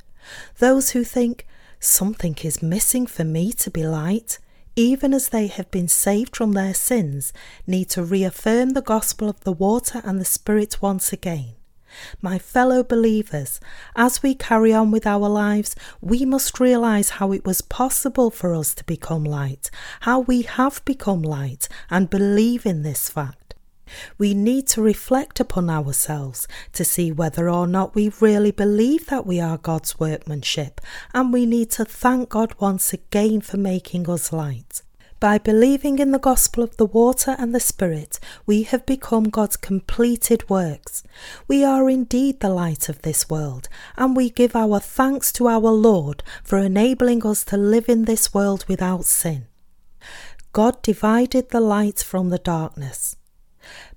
Those who think, something is missing for me to be light, even as they have been saved from their sins, need to reaffirm the gospel of the water and the Spirit once again. My fellow believers, as we carry on with our lives, we must realize how it was possible for us to become light, how we have become light, and believe in this fact. We need to reflect upon ourselves to see whether or not we really believe that we are God's workmanship, and we need to thank God once again for making us light. By believing in the gospel of the water and the Spirit, we have become God's completed works. We are indeed the light of this world, and we give our thanks to our Lord for enabling us to live in this world without sin. God divided the light from the darkness.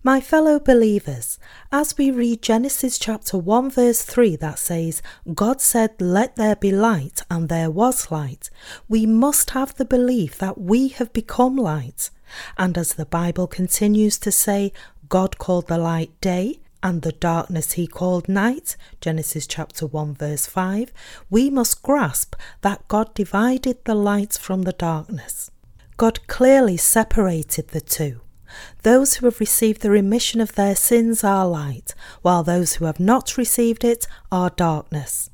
My fellow believers, as we read Genesis chapter 1 verse 3 that says, God said, Let there be light, and there was light, we must have the belief that we have become light. And as the Bible continues to say, God called the light day, and the darkness he called night, Genesis chapter 1 verse 5, we must grasp that God divided the light from the darkness. God clearly separated the two. Those who have received the remission of their sins are light, while those who have not received it are darkness.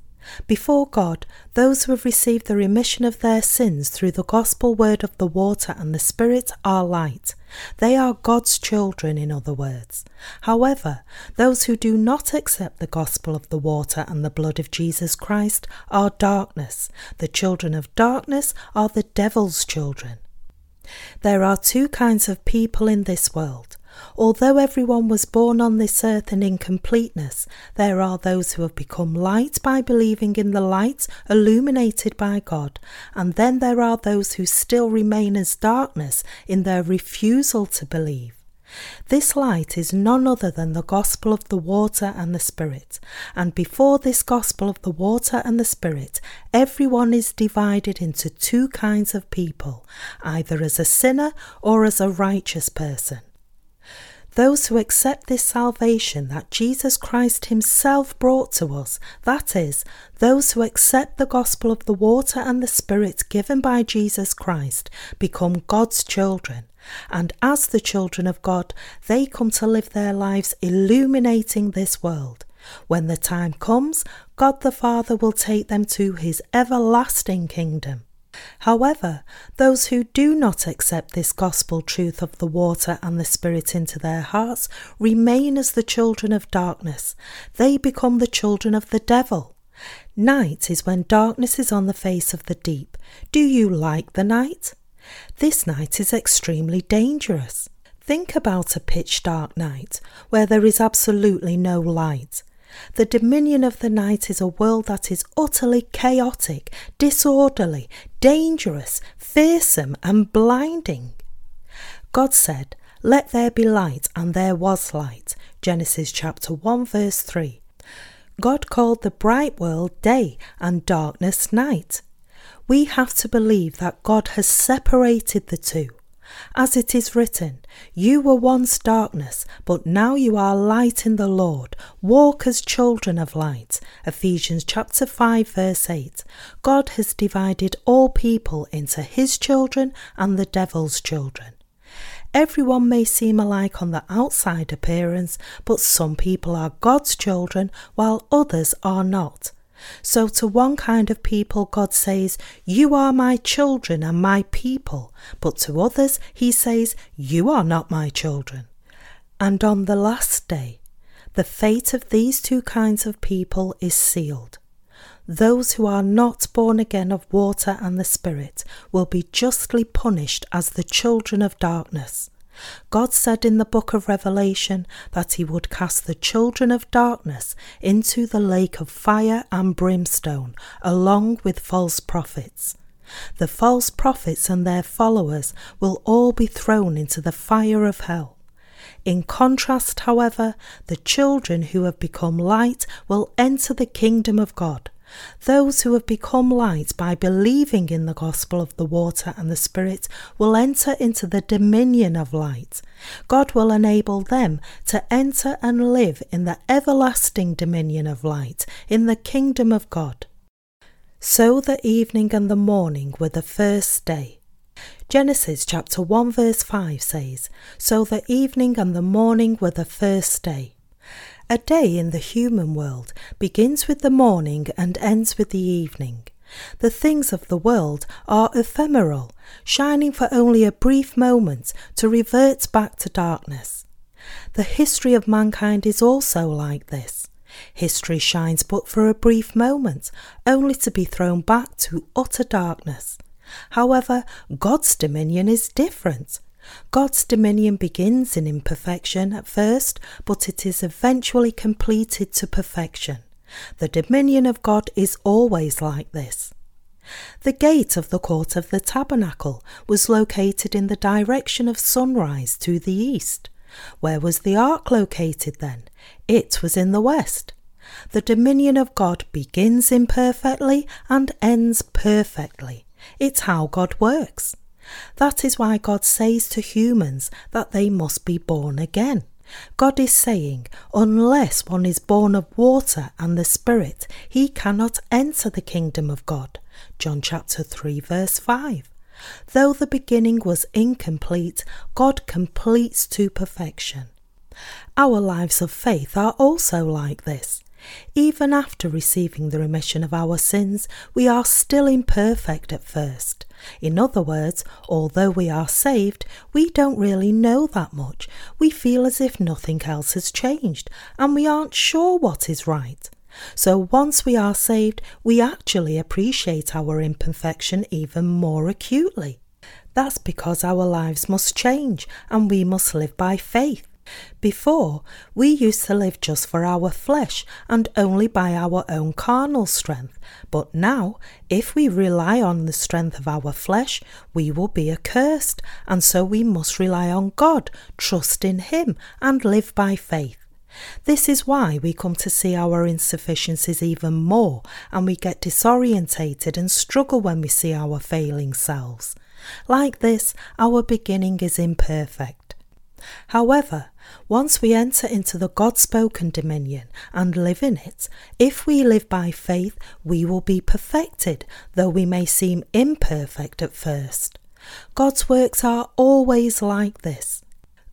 Before God, those who have received the remission of their sins through the gospel word of the water and the Spirit are light. They are God's children, in other words. However, those who do not accept the gospel of the water and the blood of Jesus Christ are darkness. The children of darkness are the devil's children. There are two kinds of people in this world. Although everyone was born on this earth in incompleteness, there are those who have become light by believing in the light illuminated by God, and then there are those who still remain as darkness in their refusal to believe. This light is none other than the gospel of the water and the Spirit. And before this gospel of the water and the Spirit, everyone is divided into two kinds of people, either as a sinner or as a righteous person. Those who accept this salvation that Jesus Christ Himself brought to us, that is, those who accept the gospel of the water and the Spirit given by Jesus Christ, become God's children and as the children of God, they come to live their lives illuminating this world. When the time comes, God the Father will take them to his everlasting kingdom. However, those who do not accept this gospel truth of the water and the Spirit into their hearts remain as the children of darkness. They become the children of the devil. Night is when darkness is on the face of the deep. Do you like the night? This night is extremely dangerous. Think about a pitch dark night where there is absolutely no light. The dominion of the night is a world that is utterly chaotic, disorderly, dangerous, fearsome, and blinding. God said, Let there be light, and there was light. Genesis chapter 1, verse 3. God called the bright world day and darkness night we have to believe that God has separated the two. As it is written, You were once darkness, but now you are light in the Lord. Walk as children of light. Ephesians chapter 5 verse 8. God has divided all people into his children and the devil's children. Everyone may seem alike on the outside appearance, but some people are God's children while others are not. So to one kind of people, God says, You are my children and my people. But to others, he says, You are not my children. And on the last day, the fate of these two kinds of people is sealed. Those who are not born again of water and the Spirit will be justly punished as the children of darkness. God said in the book of Revelation that he would cast the children of darkness into the lake of fire and brimstone, along with false prophets. The false prophets and their followers will all be thrown into the fire of hell. In contrast, however, the children who have become light will enter the kingdom of God. Those who have become light by believing in the gospel of the water and the Spirit will enter into the dominion of light. God will enable them to enter and live in the everlasting dominion of light, in the kingdom of God. So the evening and the morning were the first day. Genesis chapter 1 verse 5 says, So the evening and the morning were the first day. A day in the human world begins with the morning and ends with the evening. The things of the world are ephemeral, shining for only a brief moment to revert back to darkness. The history of mankind is also like this. History shines but for a brief moment, only to be thrown back to utter darkness. However, God's dominion is different. God's dominion begins in imperfection at first, but it is eventually completed to perfection. The dominion of God is always like this. The gate of the court of the tabernacle was located in the direction of sunrise to the east. Where was the ark located then? It was in the west. The dominion of God begins imperfectly and ends perfectly. It's how God works. That is why God says to humans that they must be born again. God is saying, unless one is born of water and the Spirit, he cannot enter the kingdom of God. John chapter 3, verse 5. Though the beginning was incomplete, God completes to perfection. Our lives of faith are also like this. Even after receiving the remission of our sins, we are still imperfect at first. In other words, although we are saved, we don't really know that much. We feel as if nothing else has changed, and we aren't sure what is right. So once we are saved, we actually appreciate our imperfection even more acutely. That's because our lives must change and we must live by faith. Before, we used to live just for our flesh and only by our own carnal strength. But now, if we rely on the strength of our flesh, we will be accursed, and so we must rely on God, trust in Him, and live by faith. This is why we come to see our insufficiencies even more, and we get disorientated and struggle when we see our failing selves. Like this, our beginning is imperfect. However, once we enter into the God spoken dominion and live in it, if we live by faith, we will be perfected, though we may seem imperfect at first. God's works are always like this.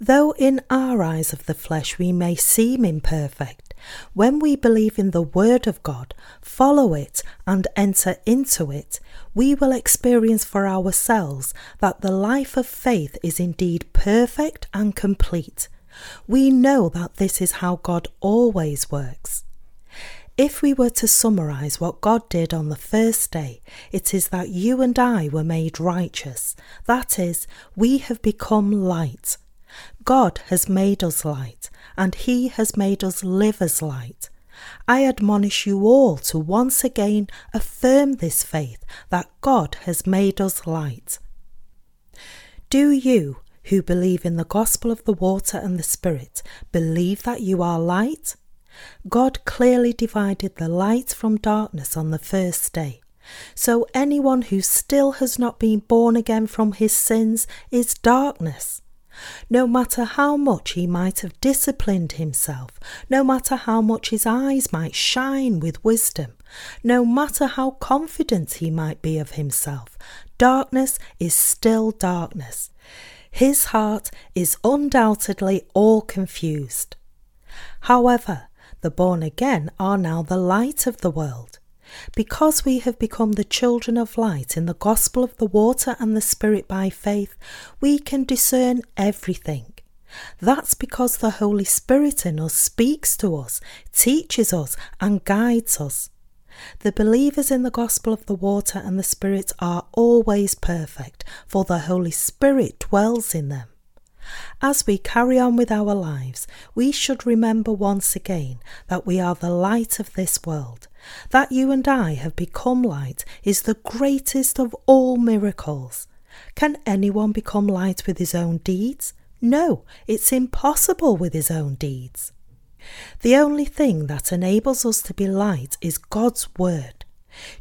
Though in our eyes of the flesh we may seem imperfect, when we believe in the Word of God, follow it, and enter into it, we will experience for ourselves that the life of faith is indeed perfect and complete. We know that this is how God always works. If we were to summarize what God did on the first day, it is that you and I were made righteous. That is, we have become light. God has made us light, and He has made us live as light. I admonish you all to once again affirm this faith that God has made us light. Do you, who believe in the gospel of the water and the Spirit, believe that you are light? God clearly divided the light from darkness on the first day. So anyone who still has not been born again from his sins is darkness. No matter how much he might have disciplined himself, no matter how much his eyes might shine with wisdom, no matter how confident he might be of himself, darkness is still darkness. His heart is undoubtedly all confused. However, the born again are now the light of the world. Because we have become the children of light in the gospel of the water and the Spirit by faith, we can discern everything. That's because the Holy Spirit in us speaks to us, teaches us, and guides us. The believers in the gospel of the water and the Spirit are always perfect, for the Holy Spirit dwells in them. As we carry on with our lives, we should remember once again that we are the light of this world. That you and I have become light is the greatest of all miracles. Can anyone become light with his own deeds? No, it's impossible with his own deeds. The only thing that enables us to be light is God's Word.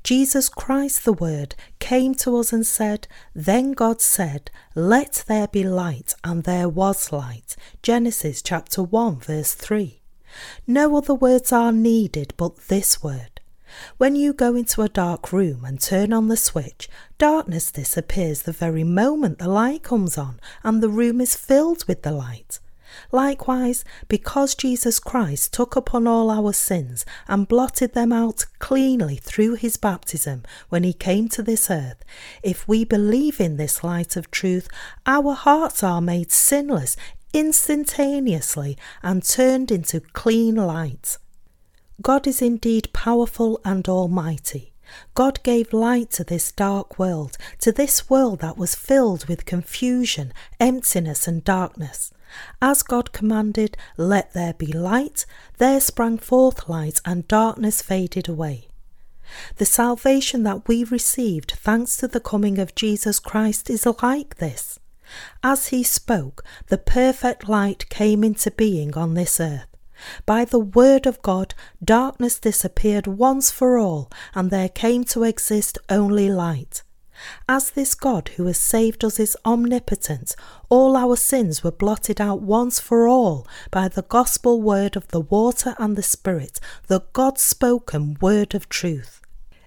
Jesus Christ, the Word, came to us and said, Then God said, Let there be light, and there was light. Genesis chapter 1, verse 3. No other words are needed but this word. When you go into a dark room and turn on the switch, darkness disappears the very moment the light comes on, and the room is filled with the light. Likewise, because Jesus Christ took upon all our sins and blotted them out cleanly through his baptism when he came to this earth, if we believe in this light of truth, our hearts are made sinless instantaneously and turned into clean light. God is indeed powerful and almighty. God gave light to this dark world, to this world that was filled with confusion, emptiness, and darkness. As God commanded, Let there be light, there sprang forth light, and darkness faded away. The salvation that we received thanks to the coming of Jesus Christ is like this. As he spoke, the perfect light came into being on this earth. By the word of God, darkness disappeared once for all, and there came to exist only light. As this God who has saved us is omnipotent, all our sins were blotted out once for all by the gospel word of the water and the Spirit, the God spoken word of truth.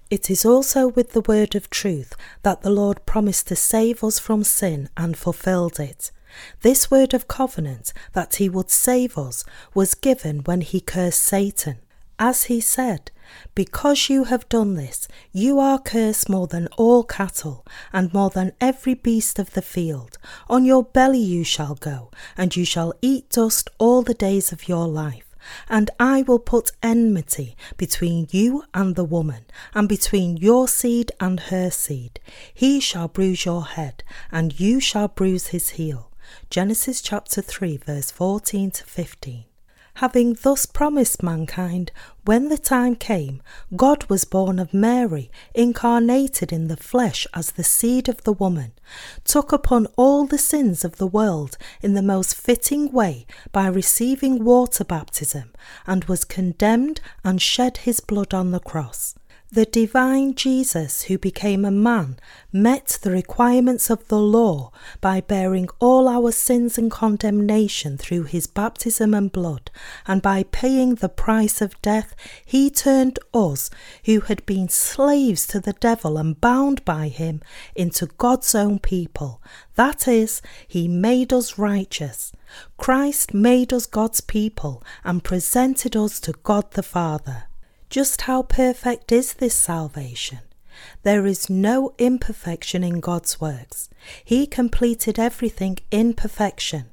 It is also with the word of truth that the Lord promised to save us from sin and fulfilled it. This word of covenant that he would save us was given when he cursed Satan. As he said, Because you have done this, you are cursed more than all cattle, and more than every beast of the field. On your belly you shall go, and you shall eat dust all the days of your life. And I will put enmity between you and the woman, and between your seed and her seed. He shall bruise your head, and you shall bruise his heel. Genesis chapter 3, verse 14 to 15. Having thus promised mankind, when the time came, God was born of Mary, incarnated in the flesh as the seed of the woman, took upon all the sins of the world in the most fitting way by receiving water baptism, and was condemned and shed his blood on the cross. The divine Jesus, who became a man, met the requirements of the law by bearing all our sins and condemnation through his baptism and blood, and by paying the price of death, he turned us, who had been slaves to the devil and bound by him, into God's own people. That is, he made us righteous. Christ made us God's people and presented us to God the Father. Just how perfect is this salvation? There is no imperfection in God's works. He completed everything in perfection.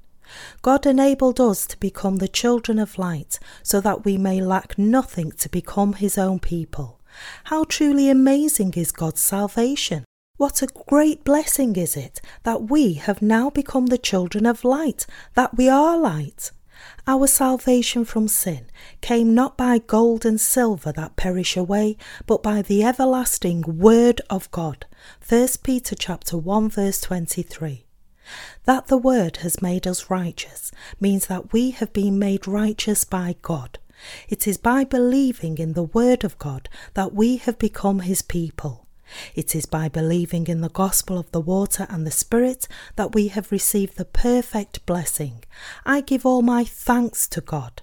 God enabled us to become the children of light so that we may lack nothing to become His own people. How truly amazing is God's salvation! What a great blessing is it that we have now become the children of light, that we are light. Our salvation from sin came not by gold and silver that perish away, but by the everlasting word of God. 1 Peter chapter 1 verse 23. That the word has made us righteous means that we have been made righteous by God. It is by believing in the word of God that we have become his people. It is by believing in the gospel of the water and the Spirit that we have received the perfect blessing. I give all my thanks to God.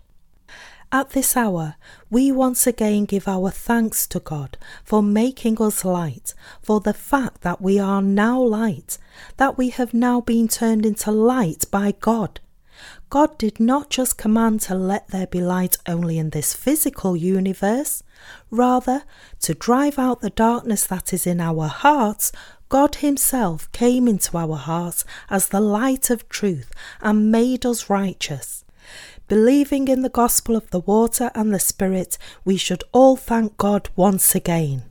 At this hour, we once again give our thanks to God for making us light, for the fact that we are now light, that we have now been turned into light by God. God did not just command to let there be light only in this physical universe. Rather, to drive out the darkness that is in our hearts, God Himself came into our hearts as the light of truth and made us righteous. Believing in the gospel of the water and the Spirit, we should all thank God once again.